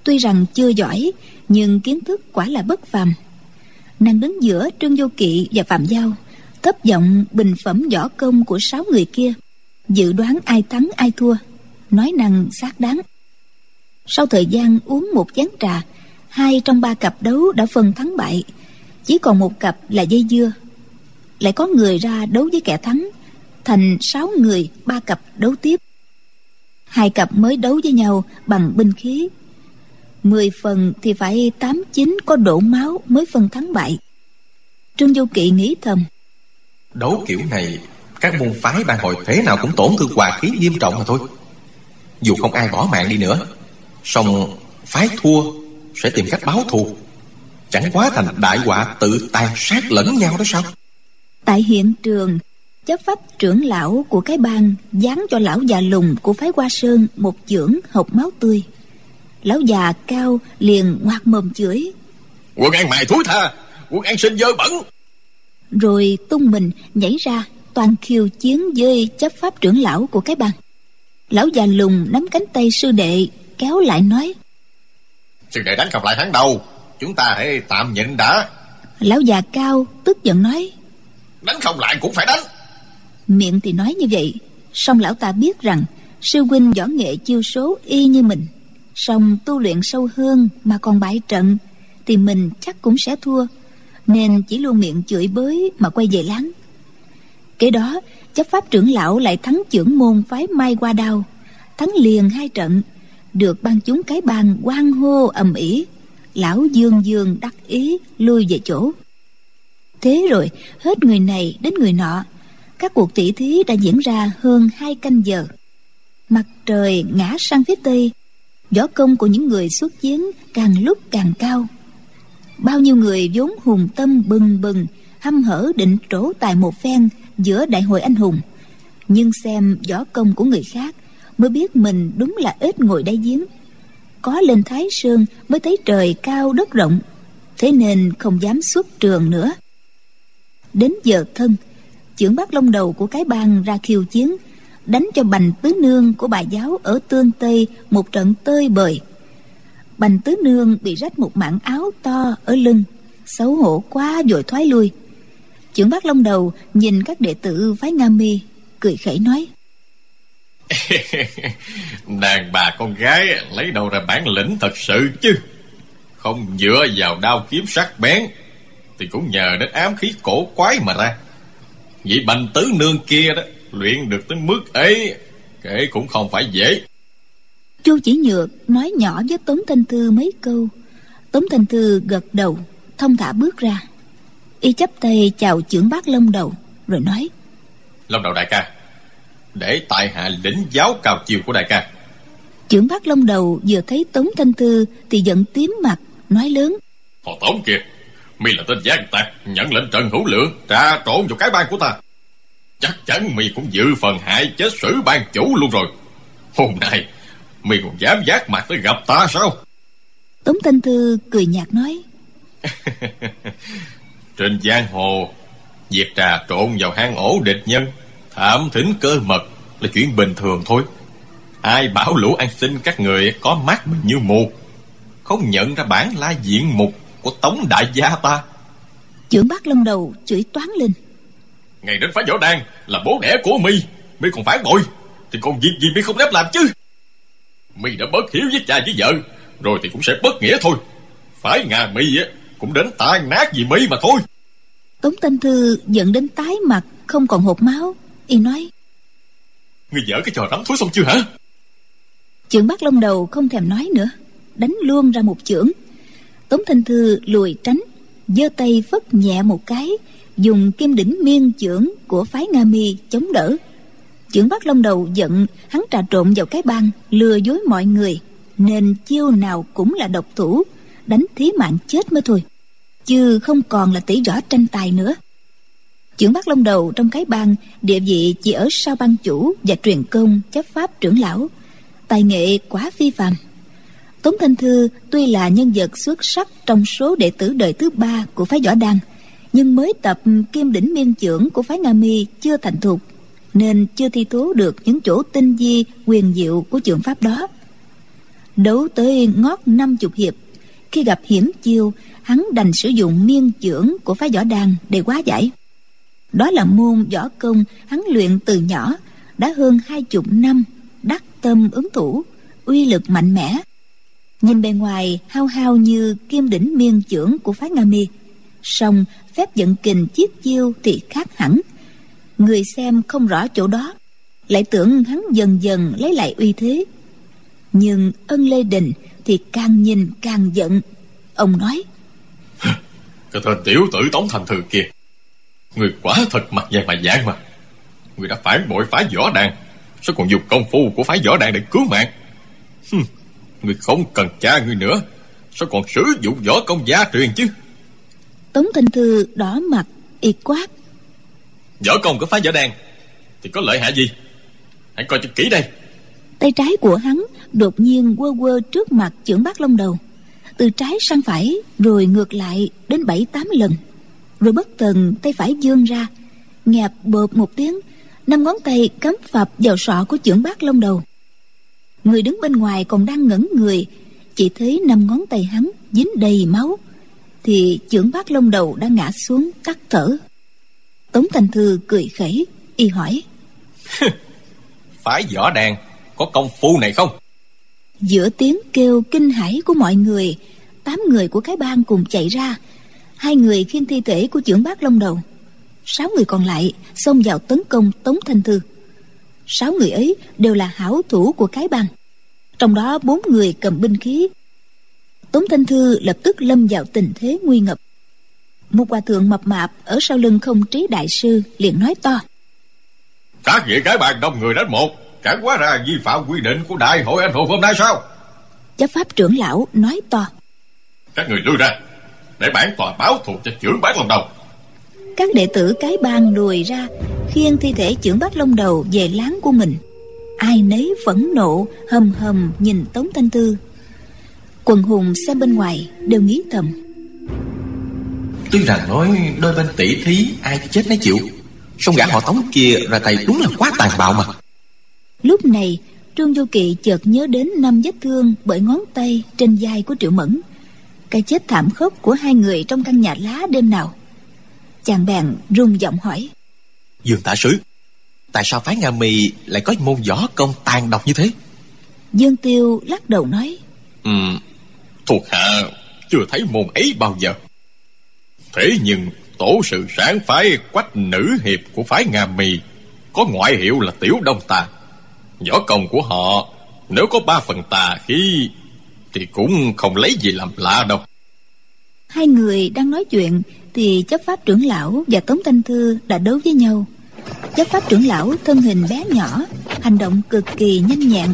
tuy rằng chưa giỏi, nhưng kiến thức quả là bất phàm. Nàng đứng giữa trương vô kỵ và phạm giao, thấp giọng bình phẩm võ công của sáu người kia, dự đoán ai thắng ai thua, nói năng xác đáng. Sau thời gian uống một chén trà, hai trong ba cặp đấu đã phân thắng bại, chỉ còn một cặp là dây dưa lại có người ra đấu với kẻ thắng, thành sáu người ba cặp đấu tiếp. Hai cặp mới đấu với nhau bằng binh khí. Mười phần thì phải tám chín có đổ máu mới phân thắng bại. Trương du kỵ nghĩ thầm. Đấu kiểu này, các môn phái ban hội thế nào cũng tổn thương hòa khí nghiêm trọng mà thôi. Dù không ai bỏ mạng đi nữa, song phái thua sẽ tìm cách báo thù. Chẳng quá thành đại họa tự tàn sát lẫn nhau đó sao? Tại hiện trường chấp pháp trưởng lão của cái bang dán cho lão già lùng của phái hoa sơn một chưởng hộp máu tươi. Lão già cao liền ngoác mồm chửi. Quân ăn mày thúi tha quân ăn sinh dơ bẩn. Rồi tung mình nhảy ra toàn khiêu chiến với chấp pháp trưởng lão của cái bang. Lão già lùng nắm cánh tay sư đệ kéo lại nói sư đệ đánh không lại hắn đâu? Chúng ta hãy tạm nhịn đã. Lão già cao tức giận nói đánh không lại cũng phải đánh. Miệng thì nói như vậy, song lão ta biết rằng sư huynh võ nghệ chiêu số y như mình. Song tu luyện sâu hơn mà còn bại trận, thì mình chắc cũng sẽ thua, nên chỉ luôn miệng chửi bới mà quay về láng. Kế đó, chấp pháp trưởng lão lại thắng trưởng môn phái mai qua đao, thắng liền hai trận, được ban chúng cái bàn quan hô ầm ĩ. Lão dương dương đắc ý lui về chỗ thế rồi, hết người này đến người nọ. Các cuộc tỷ thí đã diễn ra hơn hai canh giờ. Mặt trời ngã sang phía tây võ công của những người xuất chiến càng lúc càng cao. Bao nhiêu người vốn hùng tâm bừng bừng, hăm hở định trổ tài một phen giữa đại hội anh hùng. Nhưng xem võ công của người khác, mới biết mình đúng là ít ngồi đáy giếng. Có lên thái sơn mới thấy trời cao đất rộng, thế nên không dám xuất trường nữa đến giờ thân, trưởng bác long đầu của cái bang ra khiêu chiến, đánh cho bành tứ nương của bà giáo ở tương tây một trận tơi bời. Bành tứ nương bị rách một mảng áo to ở lưng, xấu hổ quá rồi thoái lui. Trưởng bác long đầu nhìn các đệ tử phái nga mi, cười khẩy nói. Đàn bà con gái lấy đâu ra bản lĩnh thật sự chứ? Không dựa vào đao kiếm sắc bén thì cũng nhờ đến ám khí cổ quái mà ra. Vị bành tứ nương kia đó luyện được tới mức ấy kể cũng không phải dễ. Chu chỉ nhược nói nhỏ với tống thanh thư mấy câu. Tống thanh thư gật đầu thông thả bước ra. Y chắp tay chào trưởng bác lông đầu rồi nói lông đầu đại ca để tại hạ lĩnh giáo cao chiều của đại ca. Trưởng bác lông đầu vừa thấy tống thanh thư thì giận tím mặt nói lớn Phò tống kìa mi là tên gian tạc nhận lệnh trần hữu lượng trà trộn vào cái bang của ta. Chắc chắn mi cũng dự phần hại chết sử ban chủ luôn rồi. Hôm nay mi còn dám giác mặt tới gặp ta sao? Tống thanh thư cười nhạt nói. Trên giang hồ việc trà trộn vào hang ổ địch nhân thảm thính cơ mật là chuyện bình thường thôi. Ai bảo lũ ăn xin các người có mắt mình như mù không nhận ra bản la diện mục của tống đại gia ta. Trưởng bác lông đầu chửi toán lên. Ngày đến phá võ đan là bố đẻ của mi. Mi còn phản bội. Thì còn việc gì mi không dám làm chứ? Mi đã bất hiếu với cha với vợ rồi thì cũng sẽ bất nghĩa thôi. Phải ngà mi á cũng đến tan nát vì mi mà thôi. Tống thanh thư giận đến tái mặt không còn hột máu. Y nói người dở cái trò rắm thúi xong chưa hả? Trưởng bác lông đầu không thèm nói nữa đánh luôn ra một chưởng tống thanh thư lùi tránh, giơ tay phất nhẹ một cái, dùng kim đỉnh miên chưởng của phái nga mi chống đỡ. Chưởng bác long đầu giận, hắn trà trộn vào cái băng lừa dối mọi người. Nên chiêu nào cũng là độc thủ, đánh thí mạng chết mới thôi. Chứ không còn là tỷ võ tranh tài nữa. Chưởng bác long đầu trong cái bang, địa vị chỉ ở sau ban chủ và truyền công chấp pháp trưởng lão. Tài nghệ quá phi phàm tống thanh thư tuy là nhân vật xuất sắc trong số đệ tử đời thứ ba của phái võ đăng, nhưng mới tập kim đỉnh miên trưởng của phái nga mi chưa thành thục, nên chưa thi thố được những chỗ tinh di quyền diệu của trường pháp đó. Đấu tới ngót năm chục hiệp, khi gặp hiểm chiêu, hắn đành sử dụng miên trưởng của phái võ Đăng để quá giải. Đó là môn võ công hắn luyện từ nhỏ, đã hơn hai chục năm, đắc tâm ứng thủ, uy lực mạnh mẽ nhìn bề ngoài hao hao như kim đỉnh miên trưởng của phái nga mi. Song phép vận kình chiết chiêu thì khác hẳn. Người xem không rõ chỗ đó lại tưởng hắn dần dần lấy lại uy thế. Nhưng ân lê đình thì càng nhìn càng giận. Ông nói cái tên tiểu tử tống thành thừa kia. Người quả thật mặt dày mà dạng mà. Người đã phản bội phái võ đàn sao còn dùng công phu của phái võ đàn để cứu mạng? Hừm, người không cần cha người nữa. Sao còn sử dụng võ công gia truyền chứ? Tống thanh thư đỏ mặt y quát. Võ công của phái võ đàn thì có lợi hại gì? Hãy coi cho kỹ đây. Tay trái của hắn đột nhiên quơ quơ trước mặt trưởng bác long đầu. Từ trái sang phải rồi ngược lại đến bảy tám lần. Rồi bất tần tay phải dương ra nghẹp bợp một tiếng năm ngón tay cắm phập vào sọ của trưởng bác lông đầu người đứng bên ngoài còn đang ngẩn người. Chỉ thấy năm ngón tay hắn dính đầy máu. Thì trưởng bác lông đầu đã ngã xuống tắt thở. Tống thành thư cười khẩy y hỏi. Phải võ đàn có công phu này không? Giữa tiếng kêu kinh hãi của mọi người tám người của cái bang cùng chạy ra. Hai người khiêng thi thể của trưởng bác lông đầu. Sáu người còn lại xông vào tấn công tống thanh thư sáu người ấy đều là hảo thủ của cái bang. Trong đó bốn người cầm binh khí. Tống thanh thư lập tức lâm vào tình thế nguy ngập. Một hòa thượng mập mạp ở sau lưng không trí đại sư liền nói to. Các vị cái bàn đông người đánh một chẳng quá ra vi phạm quy định của đại hội anh hùng hôm nay sao? Chấp pháp trưởng lão nói to. Các người lui ra để bản tòa báo thù cho trưởng bán lòng đầu các đệ tử cái bang lùi ra khiêng thi thể trưởng bác long đầu về láng của mình. Ai nấy phẫn nộ hầm hầm nhìn tống thanh tư. Quần hùng xem bên ngoài đều nghĩ thầm. Tuy rằng nói đôi bên tỷ thí ai chết nấy chịu song gã họ tống kia ra tay đúng là quá tàn bạo mà. Lúc này trương vô kỵ chợt nhớ đến năm vết thương bởi ngón tay trên vai của triệu mẫn. Cái chết thảm khốc của hai người trong căn nhà lá đêm nào chàng bèn rung giọng hỏi. Dương tả sứ tại sao phái nga mi lại có môn võ công tàn độc như thế? Dương tiêu lắc đầu nói. Ừ thuộc hạ chưa thấy môn ấy bao giờ. Thế nhưng tổ sự sáng phái quách nữ hiệp của phái nga mi có ngoại hiệu là tiểu đông tà. Võ công của họ nếu có ba phần tà khí thì cũng không lấy gì làm lạ đâu. Hai người đang nói chuyện thì chấp pháp trưởng lão và tống thanh thư đã đấu với nhau. Chấp pháp trưởng lão thân hình bé nhỏ, hành động cực kỳ nhanh nhẹn.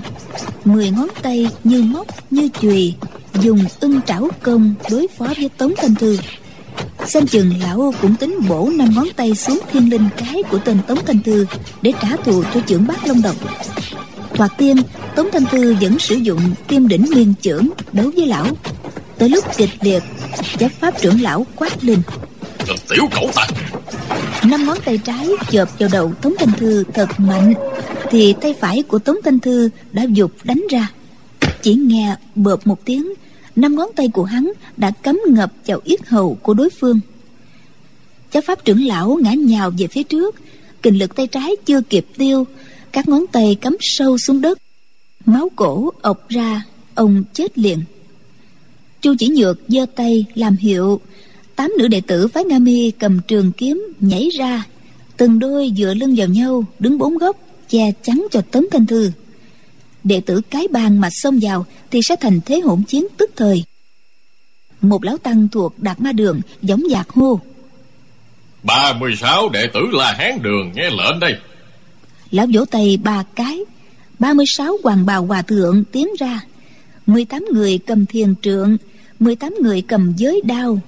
Mười ngón tay như móc, như chùy, dùng ưng trảo công đối phó với tống thanh thư. Xem chừng lão cũng tính bổ năm ngón tay xuống thiên linh cái của tên tống thanh thư để trả thù cho trưởng bác long độc. Thoạt tiên, tống thanh thư vẫn sử dụng kim đỉnh nguyên trưởng đấu với lão. Tới lúc kịch liệt, chấp pháp trưởng lão quát lên tiểu cẩu ta. Năm ngón tay trái chộp vào đầu tống thanh thư thật mạnh, thì tay phải của tống thanh thư đã dục đánh ra. Chỉ nghe bợp một tiếng, năm ngón tay của hắn đã cắm ngập vào yết hầu của đối phương. Cháu pháp trưởng lão ngã nhào về phía trước kình lực tay trái chưa kịp tiêu, các ngón tay cắm sâu xuống đất. Máu cổ ọc ra, ông chết liền. Chu chỉ nhược giơ tay làm hiệu tám nữ đệ tử phái nga mi cầm trường kiếm nhảy ra từng đôi dựa lưng vào nhau đứng bốn góc che chắn cho tấm thanh thư. Đệ tử cái bàn mà xông vào thì sẽ thành thế hỗn chiến tức thời. Một lão tăng thuộc đạt ma đường giống dạc hô. Ba mươi sáu đệ tử là hán đường nghe lệnh đây. Lão vỗ tay ba cái ba mươi sáu hoàng bào hòa thượng tiến ra. mười tám người cầm thiền trượng mười tám người cầm giới đao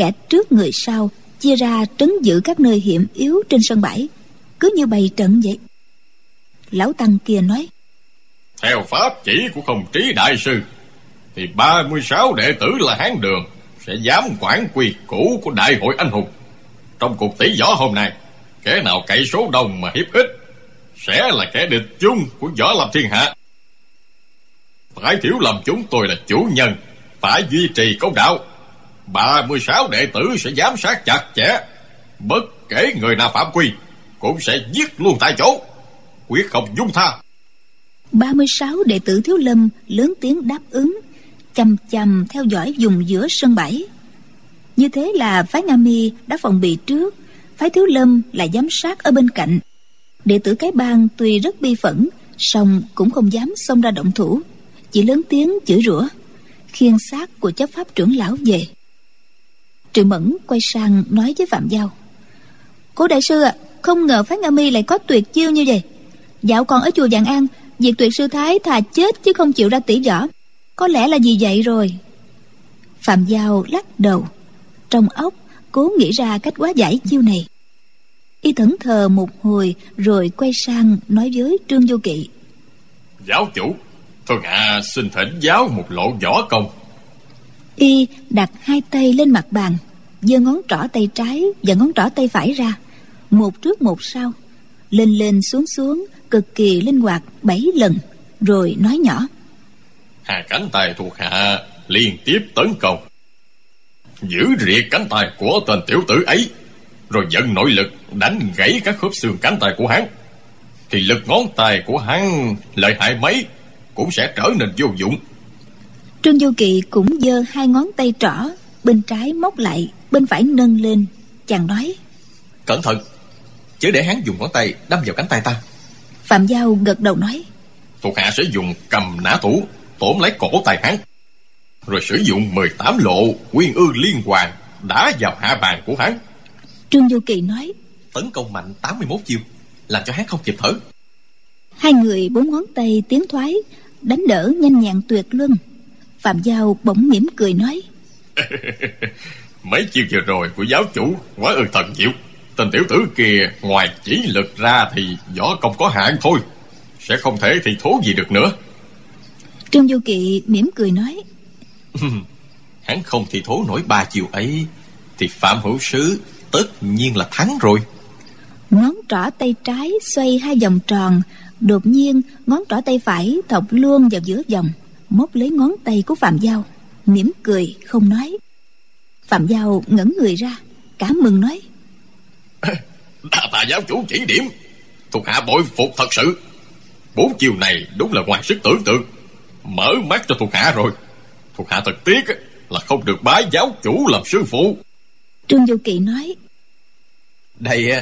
kẻ trước người sau, chia ra trấn giữ các nơi hiểm yếu trên sân bãi. Cứ như bày trận vậy. Lão tăng kia nói, theo pháp chỉ của không trí đại sư, thì ba mươi sáu đệ tử là hán đường sẽ dám quản quy cũ của đại hội anh hùng. Trong cuộc tỷ võ hôm nay, kẻ nào cậy số đông mà hiếp ít, sẽ là kẻ địch chung của võ lâm thiên hạ. Phải hiểu lầm chúng tôi là chủ nhân, phải duy trì công đạo ba mươi sáu đệ tử sẽ giám sát chặt chẽ. Bất kể người nào phạm quy, cũng sẽ giết luôn tại chỗ. Quyết không dung tha. Ba mươi sáu đệ tử thiếu lâm lớn tiếng đáp ứng, Chầm chầm theo dõi dùng giữa sân bãi. Như thế là phái nga mi đã phòng bị trước. Phái thiếu lâm là giám sát ở bên cạnh. Đệ tử cái bang tuy rất bi phẫn, song cũng không dám xông ra động thủ. Chỉ lớn tiếng chửi rủa, khiên xác của chấp pháp trưởng lão về triệu mẫn quay sang nói với phạm giao. Cố đại sư ạ à, không ngờ phái nga mi lại có tuyệt chiêu như vậy. Dạo còn ở chùa vạn an việc tuyệt sư thái thà chết chứ không chịu ra tỷ võ. Có lẽ là vì vậy rồi. Phạm giao lắc đầu. Trong óc cố nghĩ ra cách quá giải chiêu này. Y thẫn thờ một hồi rồi quay sang nói với trương vô kỵ. Giáo chủ Thuộc hạ xin thỉnh giáo một lộ võ công. Y đặt hai tay lên mặt bàn, giơ ngón trỏ tay trái và ngón trỏ tay phải ra, Một trước một sau, Lên lên xuống xuống, Cực kỳ linh hoạt bảy lần, Rồi nói nhỏ. Hai cánh tay thuộc hạ liên tiếp tấn công. Giữ riệt cánh tay của tên tiểu tử ấy, Rồi dẫn nội lực đánh gãy các khớp xương cánh tay của hắn. Thì lực ngón tay của hắn, lợi hại mấy, Cũng sẽ trở nên vô dụng. Trương Du Kỳ cũng giơ hai ngón tay trỏ Bên trái móc lại Bên phải nâng lên. Chàng nói Cẩn thận Chứ để hắn dùng ngón tay đâm vào cánh tay ta. Phạm Giao gật đầu nói Thuộc hạ sẽ dùng cầm nã thủ Tổn lấy cổ tay hắn Rồi sử dụng 18 lộ Quyên ư liên hoàn Đá vào hạ bàn của hắn. Trương Du Kỳ nói Tấn công mạnh 81 chiêu Làm cho hắn không kịp thở. Hai người bốn ngón tay tiến thoái Đánh đỡ nhanh nhẹn tuyệt luân Phạm Giao bỗng mỉm cười nói. Mấy chiêu vừa rồi của giáo chủ Quá ư thần diệu. Tên tiểu tử kia ngoài chỉ lực ra Thì võ công có hạn thôi. Sẽ không thể thì thố gì được nữa. Trương Du Kỵ mỉm cười nói. Hắn không thì thố nổi ba chiều ấy Thì Phạm Hữu Sứ tất nhiên là thắng rồi. Ngón trỏ tay trái xoay hai vòng tròn Đột nhiên ngón trỏ tay phải thọc luôn vào giữa vòng Móc lấy ngón tay của Phạm Giao mỉm cười không nói. Phạm Giao ngẩn người ra Cảm mừng nói. Đa tạ giáo chủ chỉ điểm. Thuộc hạ bội phục thật sự. Bốn chiều này đúng là ngoài sức tưởng tượng. Mở mắt cho thuộc hạ rồi. Thuộc hạ thật tiếc là không được bái giáo chủ làm sư phụ. Trương Du Kỳ nói Đây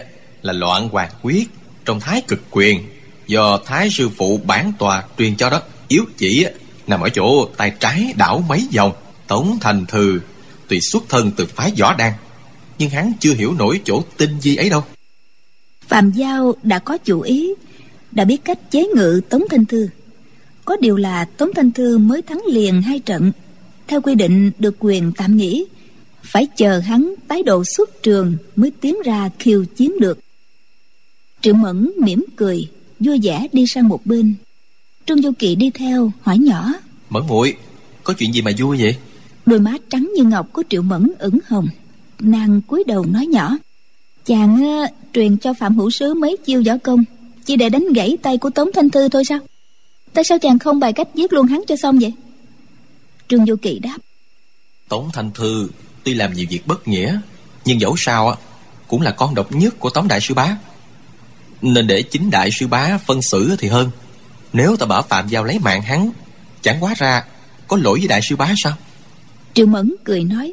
là loạn hoàng quyết Trong thái cực quyền Do thái sư phụ bản tòa truyền cho đó. Yếu chỉ nằm ở chỗ tay trái đảo mấy vòng, Tống thành thư Tuy xuất thân từ phái võ đan, Nhưng hắn chưa hiểu nổi chỗ tinh di ấy đâu. Phạm Giao đã có chủ ý, Đã biết cách chế ngự Tống Thanh Thư. Có điều là Tống Thanh Thư mới thắng liền hai trận. Theo quy định được quyền tạm nghỉ, Phải chờ hắn tái độ xuất trường Mới tiến ra khiêu chiến được. Triệu Mẫn mỉm cười, Vui vẻ đi sang một bên. Trương Du Kỳ đi theo hỏi nhỏ. Mẫn muội Có chuyện gì mà vui vậy? Đôi má trắng như ngọc của Triệu Mẫn ửng hồng. Nàng cúi đầu nói nhỏ. Chàng uh, truyền cho Phạm Hữu Sứ mấy chiêu võ công. Chỉ để đánh gãy tay của Tống Thanh Thư thôi sao? Tại sao chàng không bài cách giết luôn hắn cho xong vậy? Trương Du Kỳ đáp. Tống Thanh Thư tuy làm nhiều việc bất nghĩa Nhưng dẫu sao Cũng là con độc nhất của Tống Đại Sư Bá. Nên để chính Đại Sư Bá phân xử thì hơn Nếu ta bảo Phạm Giao lấy mạng hắn Chẳng quá ra Có lỗi với Đại Sư Bá sao? Triệu Mẫn cười nói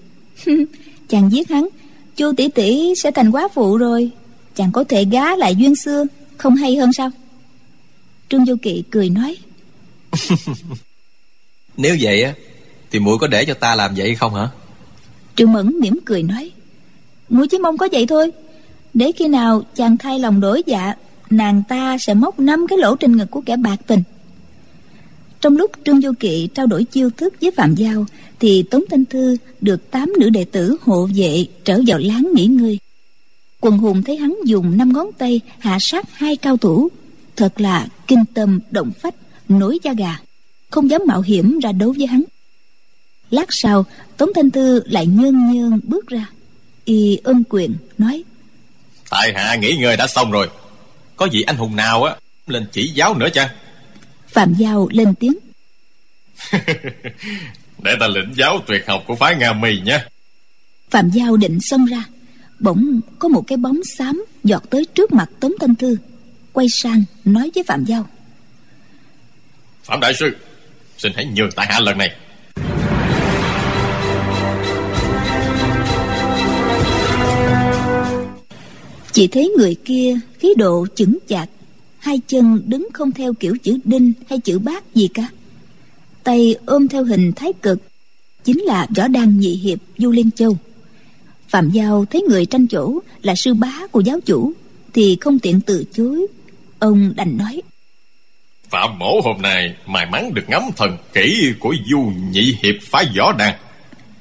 Chàng giết hắn Chu tỷ tỷ sẽ thành quá phụ rồi. Chàng có thể gá lại duyên xưa Không hay hơn sao? Trương Du Kỵ cười nói Nếu vậy á Thì muội có để cho ta làm vậy không hả? Trương Mẫn mỉm cười nói Muội chỉ mong có vậy thôi. Để khi nào chàng thay lòng đổi dạ Nàng ta sẽ móc năm cái lỗ trên ngực của kẻ bạc tình. Trong lúc Trương Du Kỵ trao đổi chiêu thức với Phạm Giao Thì Tống Thanh Thư được tám nữ đệ tử hộ vệ trở vào láng nghỉ ngơi. Quần hùng thấy hắn dùng năm ngón tay hạ sát hai cao thủ Thật là kinh tâm động phách, nổi da gà Không dám mạo hiểm ra đấu với hắn. Lát sau Tống Thanh Thư lại nhơn nhơn bước ra Y ôm quyền nói Tại hạ nghỉ ngơi đã xong rồi. Có vị anh hùng nào á Lên chỉ giáo nữa chăng Phạm Giao lên tiếng. Để ta lĩnh giáo tuyệt học của phái Nga Mì nhé Phạm Giao định xông ra Bỗng có một cái bóng xám Giọt tới trước mặt Tống Thanh Thư Quay sang nói với Phạm Giao. Phạm Đại Sư Xin hãy nhường tại hạ lần này Chỉ thấy người kia khí độ chững chạc Hai chân đứng không theo kiểu chữ đinh hay chữ bát gì cả. Tay ôm theo hình thái cực Chính là võ đăng nhị hiệp Du Liên Châu. Phạm Giao thấy người tranh chỗ là sư bá của giáo chủ Thì không tiện từ chối. Ông đành nói Phạm mổ hôm nay may mắn được ngắm thần kỹ của Du nhị hiệp phái võ đàn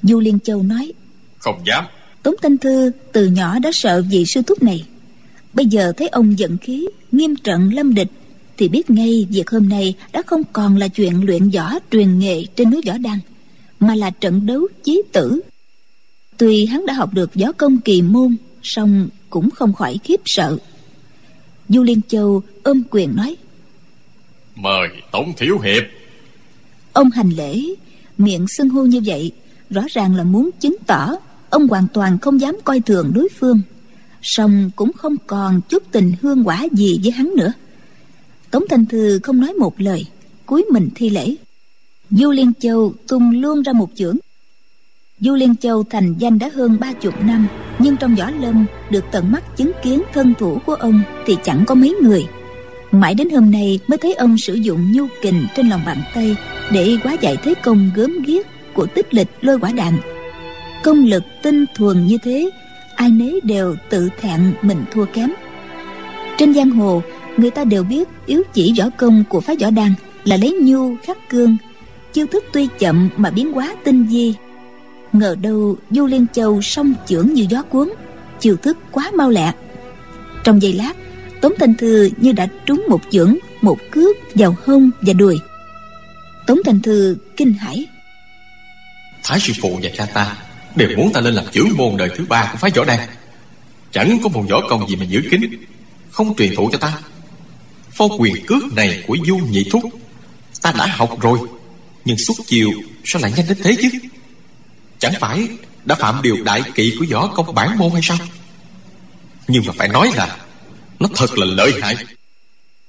Du Liên Châu nói Không dám Tống Thanh Thư từ nhỏ đã sợ vị sư thúc này. Bây giờ thấy ông giận khí Nghiêm trận lâm địch thì biết ngay việc hôm nay đã không còn là chuyện luyện võ truyền nghệ trên núi võ đăng mà là trận đấu chí tử. Tuy hắn đã học được võ công kỳ môn song cũng không khỏi khiếp sợ. Du liên châu ôm quyền nói mời tổng thiếu hiệp. Ông hành lễ miệng xưng hô như vậy rõ ràng là muốn chứng tỏ ông hoàn toàn không dám coi thường đối phương, song cũng không còn chút tình hương quả gì với hắn nữa. Tống thanh thư không nói một lời, cúi mình thi lễ. Du liên châu tung luôn ra một chưởng. Du liên châu thành danh đã hơn ba chục năm, nhưng trong võ lâm được tận mắt chứng kiến thân thủ của ông thì chẳng có mấy người. Mãi đến hôm nay mới thấy ông sử dụng nhu kình trên lòng bàn tay để quá giải thế công gớm ghiếc của tích lịch lôi quả đạn công lực tinh thuần như thế, ai nấy đều tự thẹn mình thua kém. Trên giang hồ, người ta đều biết yếu chỉ võ công của phái võ đan là lấy nhu khắc cương, chiêu thức tuy chậm mà biến hóa tinh di ngờ đâu du liên châu song chưởng như gió cuốn, chiêu thức quá mau lẹ. Trong giây lát, tống thanh thư như đã trúng một chưởng, một cước vào hông và đùi. Tống thanh thư kinh hãi. Thái sư phụ và cha ta đều muốn ta lên làm trưởng môn đời thứ ba của phái võ đan. Chẳng có một võ công gì mà giữ kín, không truyền thụ cho ta. Phó quyền cước này của du nhị thúc, ta đã học rồi, nhưng suốt chiều sao lại nhanh đến thế chứ? Chẳng phải đã phạm điều đại kỵ của võ công bản môn hay sao? Nhưng mà phải nói là nó thật là lợi hại.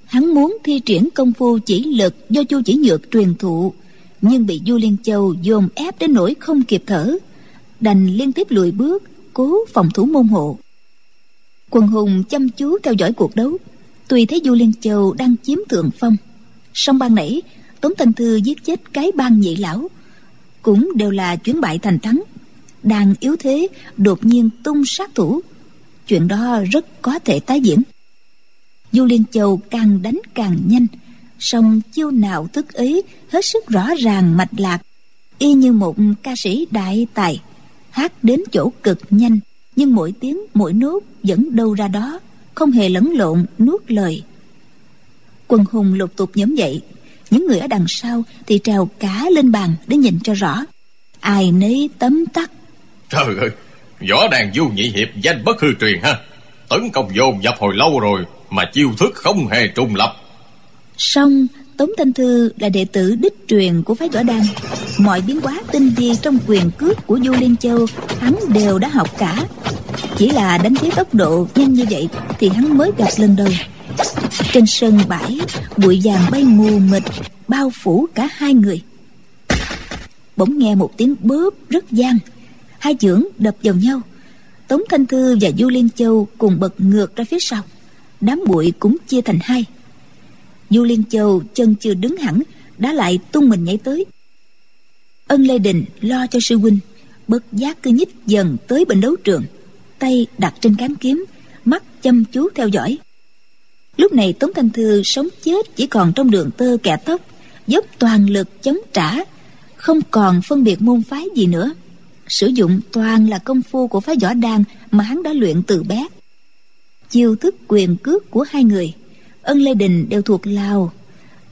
Hắn muốn thi triển công phu chỉ lực do chu chỉ nhược truyền thụ, nhưng bị du liên châu dồn ép đến nỗi không kịp thở đành liên tiếp lùi bước, cố phòng thủ môn hộ. Quần hùng chăm chú theo dõi cuộc đấu. Tuy thấy du liên châu đang chiếm thượng phong. Song ban nãy, tống thanh thư giết chết cái ban nhị lão, cũng đều là chuyến bại thành thắng. Đang yếu thế, đột nhiên tung sát thủ. Chuyện đó rất có thể tái diễn. Du liên châu càng đánh càng nhanh, song chiêu nào thức ấy hết sức rõ ràng mạch lạc, y như một ca sĩ đại tài hát đến chỗ cực nhanh nhưng mỗi tiếng mỗi nốt vẫn đâu ra đó không hề lẫn lộn nuốt lời. Quân hùng lục tục nhóm dậy. Những người ở đằng sau thì trèo cá lên bàn để nhìn cho rõ. Ai nấy tấm tắc. Trời ơi võ đàn du nhị hiệp danh bất hư truyền ha. Tấn công dồn dập hồi lâu rồi mà chiêu thức không hề trùng lập. Song tống thanh thư là đệ tử đích truyền của phái võ đan. Mọi biến hóa tinh vi trong quyền cước của du liên châu, hắn đều đã học cả. Chỉ là đánh với tốc độ nhanh như vậy thì hắn mới gặp lần đầu. Trên sân bãi, bụi vàng bay mù mịt, bao phủ cả hai người. Bỗng nghe một tiếng bóp rất gian hai chưởng đập vào nhau. Tống thanh thư và du liên châu cùng bật ngược ra phía sau. Đám bụi cũng chia thành hai du liên châu chân chưa đứng hẳn, đã lại tung mình nhảy tới. Ân lê đình lo cho sư huynh, bất giác cứ nhích dần tới bên đấu trường, tay đặt trên cán kiếm, mắt chăm chú theo dõi. Lúc này tống thanh thư sống chết chỉ còn trong đường tơ kẻ tóc, dốc toàn lực chống trả, không còn phân biệt môn phái gì nữa. Sử dụng toàn là công phu của phái võ đan mà hắn đã luyện từ bé. Chiêu thức quyền cước của hai người ân lê đình đều thuộc lào.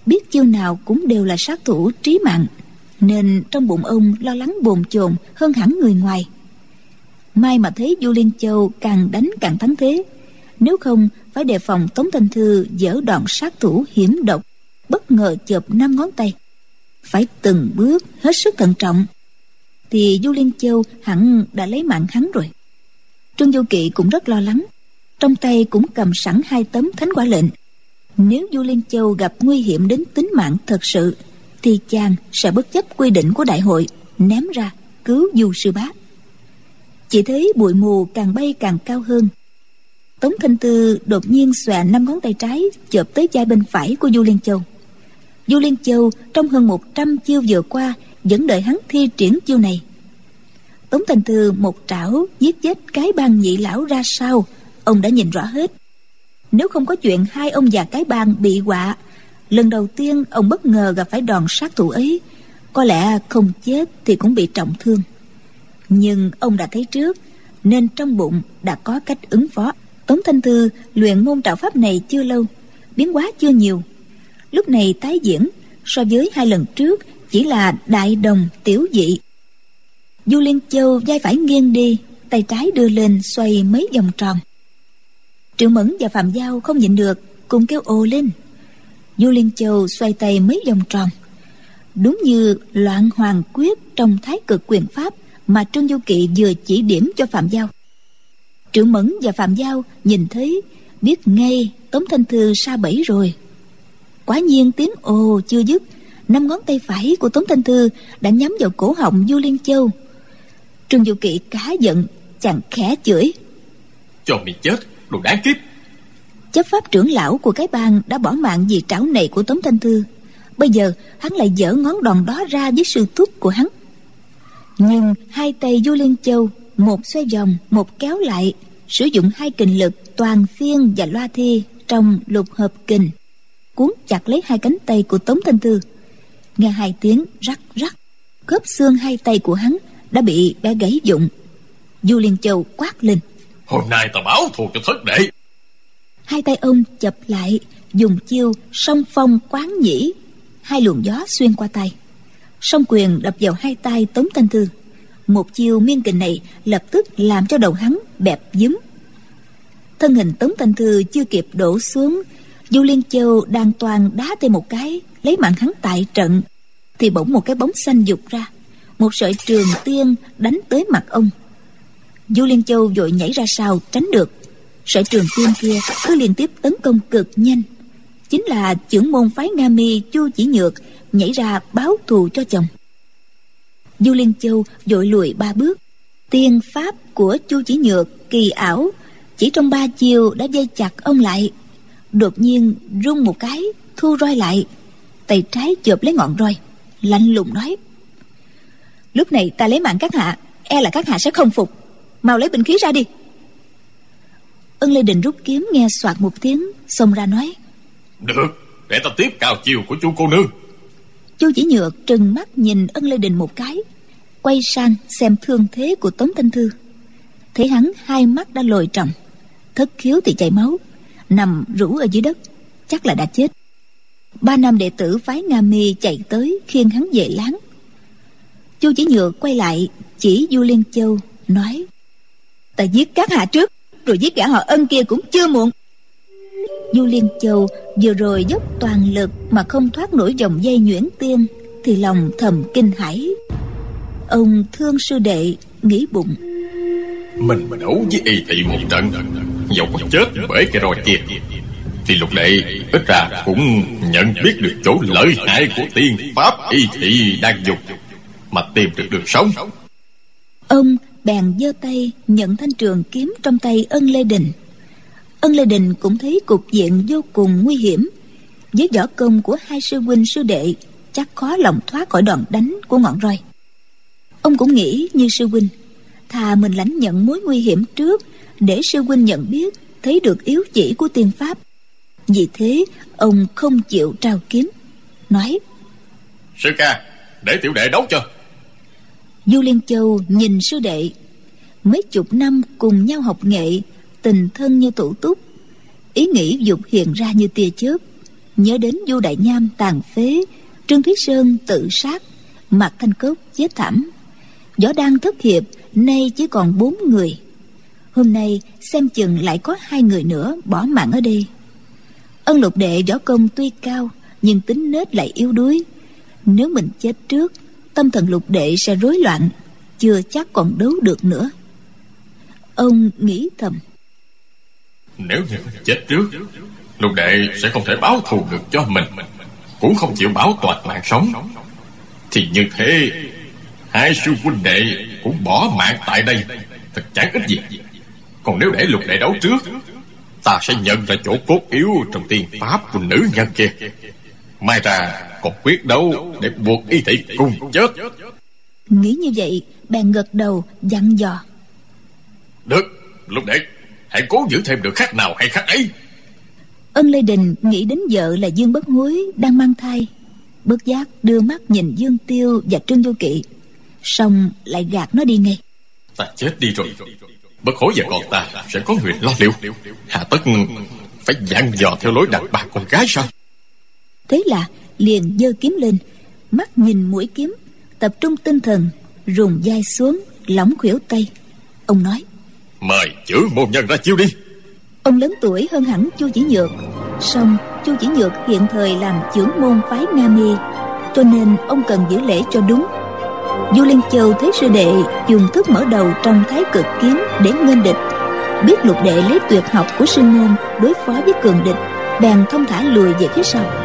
Biết chiêu nào cũng đều là sát thủ trí mạng, nên trong bụng ông lo lắng bồn chồn hơn hẳn người ngoài. Mai mà thấy du liên châu càng đánh càng thắng thế, nếu không phải đề phòng tống thanh thư dở đoạn sát thủ hiểm độc, bất ngờ chộp năm ngón tay. Phải từng bước hết sức thận trọng, thì du liên châu hẳn đã lấy mạng hắn rồi. Trương du kỵ cũng rất lo lắng, trong tay cũng cầm sẵn hai tấm thánh quả lệnh nếu du liên châu gặp nguy hiểm đến tính mạng thật sự, thì chàng sẽ bất chấp quy định của đại hội, ném ra cứu du sư bá. Chỉ thấy bụi mù càng bay càng cao hơn. Tống thanh tư đột nhiên xòe năm ngón tay trái chộp tới vai bên phải của du liên châu. Du liên châu trong hơn một trăm chiêu vừa qua vẫn đợi hắn thi triển chiêu này. Tống thanh tư một trảo giết chết cái bang nhị lão ra sao, ông đã nhìn rõ hết nếu không có chuyện hai ông già cái bang bị quạ lần đầu tiên ông bất ngờ gặp phải đòn sát thủ ấy. Có lẽ không chết thì cũng bị trọng thương. Nhưng ông đã thấy trước, nên trong bụng đã có cách ứng phó. Tống thanh thư luyện môn đạo pháp này chưa lâu, biến hóa chưa nhiều. Lúc này tái diễn, so với hai lần trước, chỉ là đại đồng tiểu dị. Du liên châu vai phải nghiêng đi, tay trái đưa lên xoay mấy vòng tròn triệu mẫn và phạm giao không nhịn được, cùng kêu ồ lên. Du liên châu xoay tay mấy vòng tròn. Đúng như loạn hoàng quyết trong thái cực quyền pháp mà trương du kỵ vừa chỉ điểm cho phạm giao. Triệu mẫn và phạm giao nhìn thấy, biết ngay tống thanh thư sa bẫy rồi. Quả nhiên tiếng ồ chưa dứt, năm ngón tay phải của tống thanh thư đã nhắm vào cổ họng du liên châu. Trương du kỵ cá giận, chàng khẽ chửi. Cho mày chết đồ đáng kiếp chấp pháp trưởng lão của cái bang đã bỏ mạng vì trảo này của tống thanh thư. Bây giờ, hắn lại dở ngón đòn đó ra với sư thúc của hắn. Nhưng hai tay du liên châu, một xoay vòng, một kéo lại, sử dụng hai kình lực toàn phiên và loa thi trong lục hợp kình, cuốn chặt lấy hai cánh tay của tống thanh thư. Nghe hai tiếng rắc rắc, khớp xương hai tay của hắn đã bị bé gãy dụng. Du liên châu quát lên hôm nay ta báo thù cho thất đệ. Hai tay ông chập lại, dùng chiêu song phong quán nhĩ. Hai luồng gió xuyên qua tay. Song quyền đập vào hai tay tống thanh thư. Một chiêu miên kình này lập tức làm cho đầu hắn bẹp dúm thân hình tống thanh thư chưa kịp đổ xuống, du liên châu đang toàn đá thêm một cái, lấy mạng hắn tại trận, thì bỗng một cái bóng xanh dục ra. Một sợi trường tiên đánh tới mặt ông du liên châu vội nhảy ra sau, tránh được. Sợi trường tiên kia cứ liên tiếp tấn công cực nhanh. Chính là trưởng môn phái nga mi chu chỉ nhược nhảy ra báo thù cho chồng. Du liên châu vội lùi ba bước. Tiên pháp của chu chỉ nhược kỳ ảo, chỉ trong ba chiều đã dây chặt ông lại. Đột nhiên rung một cái, thu roi lại. Tay trái chộp lấy ngọn roi, lạnh lùng nói, lúc này ta lấy mạng các hạ e là các hạ sẽ không phục mau lấy binh khí ra đi. Ân lê đình rút kiếm nghe soạt một tiếng xông ra nói. Được để ta tiếp cao chiều của chu cô nương. Chu chỉ nhược trừng mắt nhìn ân lê đình một cái quay sang xem thương thế của tống thanh thư. Thấy hắn hai mắt đã lồi tròng thất khiếu thì chảy máu nằm rũ ở dưới đất chắc là đã chết. Ba nam đệ tử phái nga mi chạy tới khiêng hắn về láng. Chu chỉ nhược quay lại chỉ du liên châu nói ta giết các hạ trước rồi giết gã họ ân kia cũng chưa muộn. Du liên châu vừa rồi dốc toàn lực mà không thoát nổi dòng dây nhuyễn tiên thì lòng thầm kinh hãi. Ông thương sư đệ nghĩ bụng. Mình đấu với y thị một trận có chết bởi cái roi kia thì lục lệ ít ra cũng nhận biết được chỗ lợi hại của tiên pháp y thị đang dùng mà tìm được đường sống. Ông bèn giơ tay nhận thanh trường kiếm trong tay ân lê đình. Ân lê đình cũng thấy cục diện vô cùng nguy hiểm. Với võ công của hai sư huynh sư đệ, chắc khó lòng thoát khỏi đòn đánh của ngọn roi. Ông cũng nghĩ như sư huynh, thà mình lãnh nhận mối nguy hiểm trước để sư huynh nhận biết, thấy được yếu chỉ của tiên pháp. Vì thế, ông không chịu trao kiếm, nói, sư ca, để tiểu đệ đấu cho du liên châu nhìn sư đệ. Mấy chục năm cùng nhau học nghệ, tình thân như tủ túc. Ý nghĩ dục hiện ra như tia chớp. Nhớ đến du đại nham tàn phế, trương thúy sơn tự sát mặt thanh cốc chết thảm. Võ đang thất hiệp, nay chỉ còn bốn người. Hôm nay xem chừng lại có hai người nữa bỏ mạng ở đây. Ân lục đệ võ công tuy cao, nhưng tính nết lại yếu đuối. Nếu mình chết trước tâm thần lục đệ sẽ rối loạn, chưa chắc còn đấu được nữa. Ông nghĩ thầm. Nếu như chết trước, lục đệ sẽ không thể báo thù được cho mình, cũng không chịu bảo toàn mạng sống. Thì như thế, hai sư huynh đệ cũng bỏ mạng tại đây, thật chẳng ích gì. Còn nếu để lục đệ đấu trước, ta sẽ nhận ra chỗ cốt yếu trong tiên pháp của nữ nhân kia mai ra còn quyết đấu để buộc y thị cùng chết. Nghĩ như vậy bèn gật đầu dặn dò. Được lục đệ hãy cố giữ thêm được khác nào hay khác ấy. Ân lê đình nghĩ đến vợ là dương bất hối đang mang thai. Bất giác đưa mắt nhìn dương tiêu và trương vô kỵ. Xong lại gạt nó đi ngay. Ta chết đi rồi. Bất hối và con ta sẽ có người lo liệu. Hạ tất phải dặn dò theo lối đàn bà con gái sao thế là liền giơ kiếm lên mắt nhìn mũi kiếm tập trung tinh thần rùng vai xuống lỏng khuỷu tay. Ông nói mời chữ môn nhân ra chiêu đi. Ông lớn tuổi hơn hẳn chu chỉ nhược. Song chu chỉ nhược hiện thời làm trưởng môn phái nga mi cho nên ông cần giữ lễ cho đúng. Du liên châu thấy sư đệ dùng thức mở đầu trong thái cực kiếm để nghênh địch biết lục đệ lấy tuyệt học của sư môn đối phó với cường địch bèn thông thả lùi về phía sau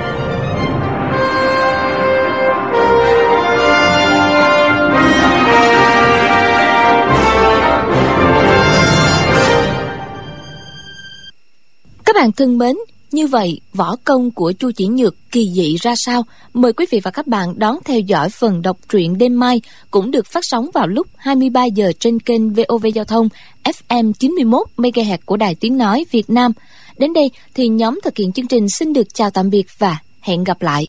bạn thân mến, như vậy võ công của Chu Chỉ Nhược kỳ dị ra sao? Mời quý vị và các bạn đón theo dõi phần đọc truyện đêm mai cũng được phát sóng vào lúc 23 giờ trên kênh VOV Giao thông FM 91 MHz của Đài Tiếng nói Việt Nam. Đến đây thì nhóm thực hiện chương trình xin được chào tạm biệt và hẹn gặp lại.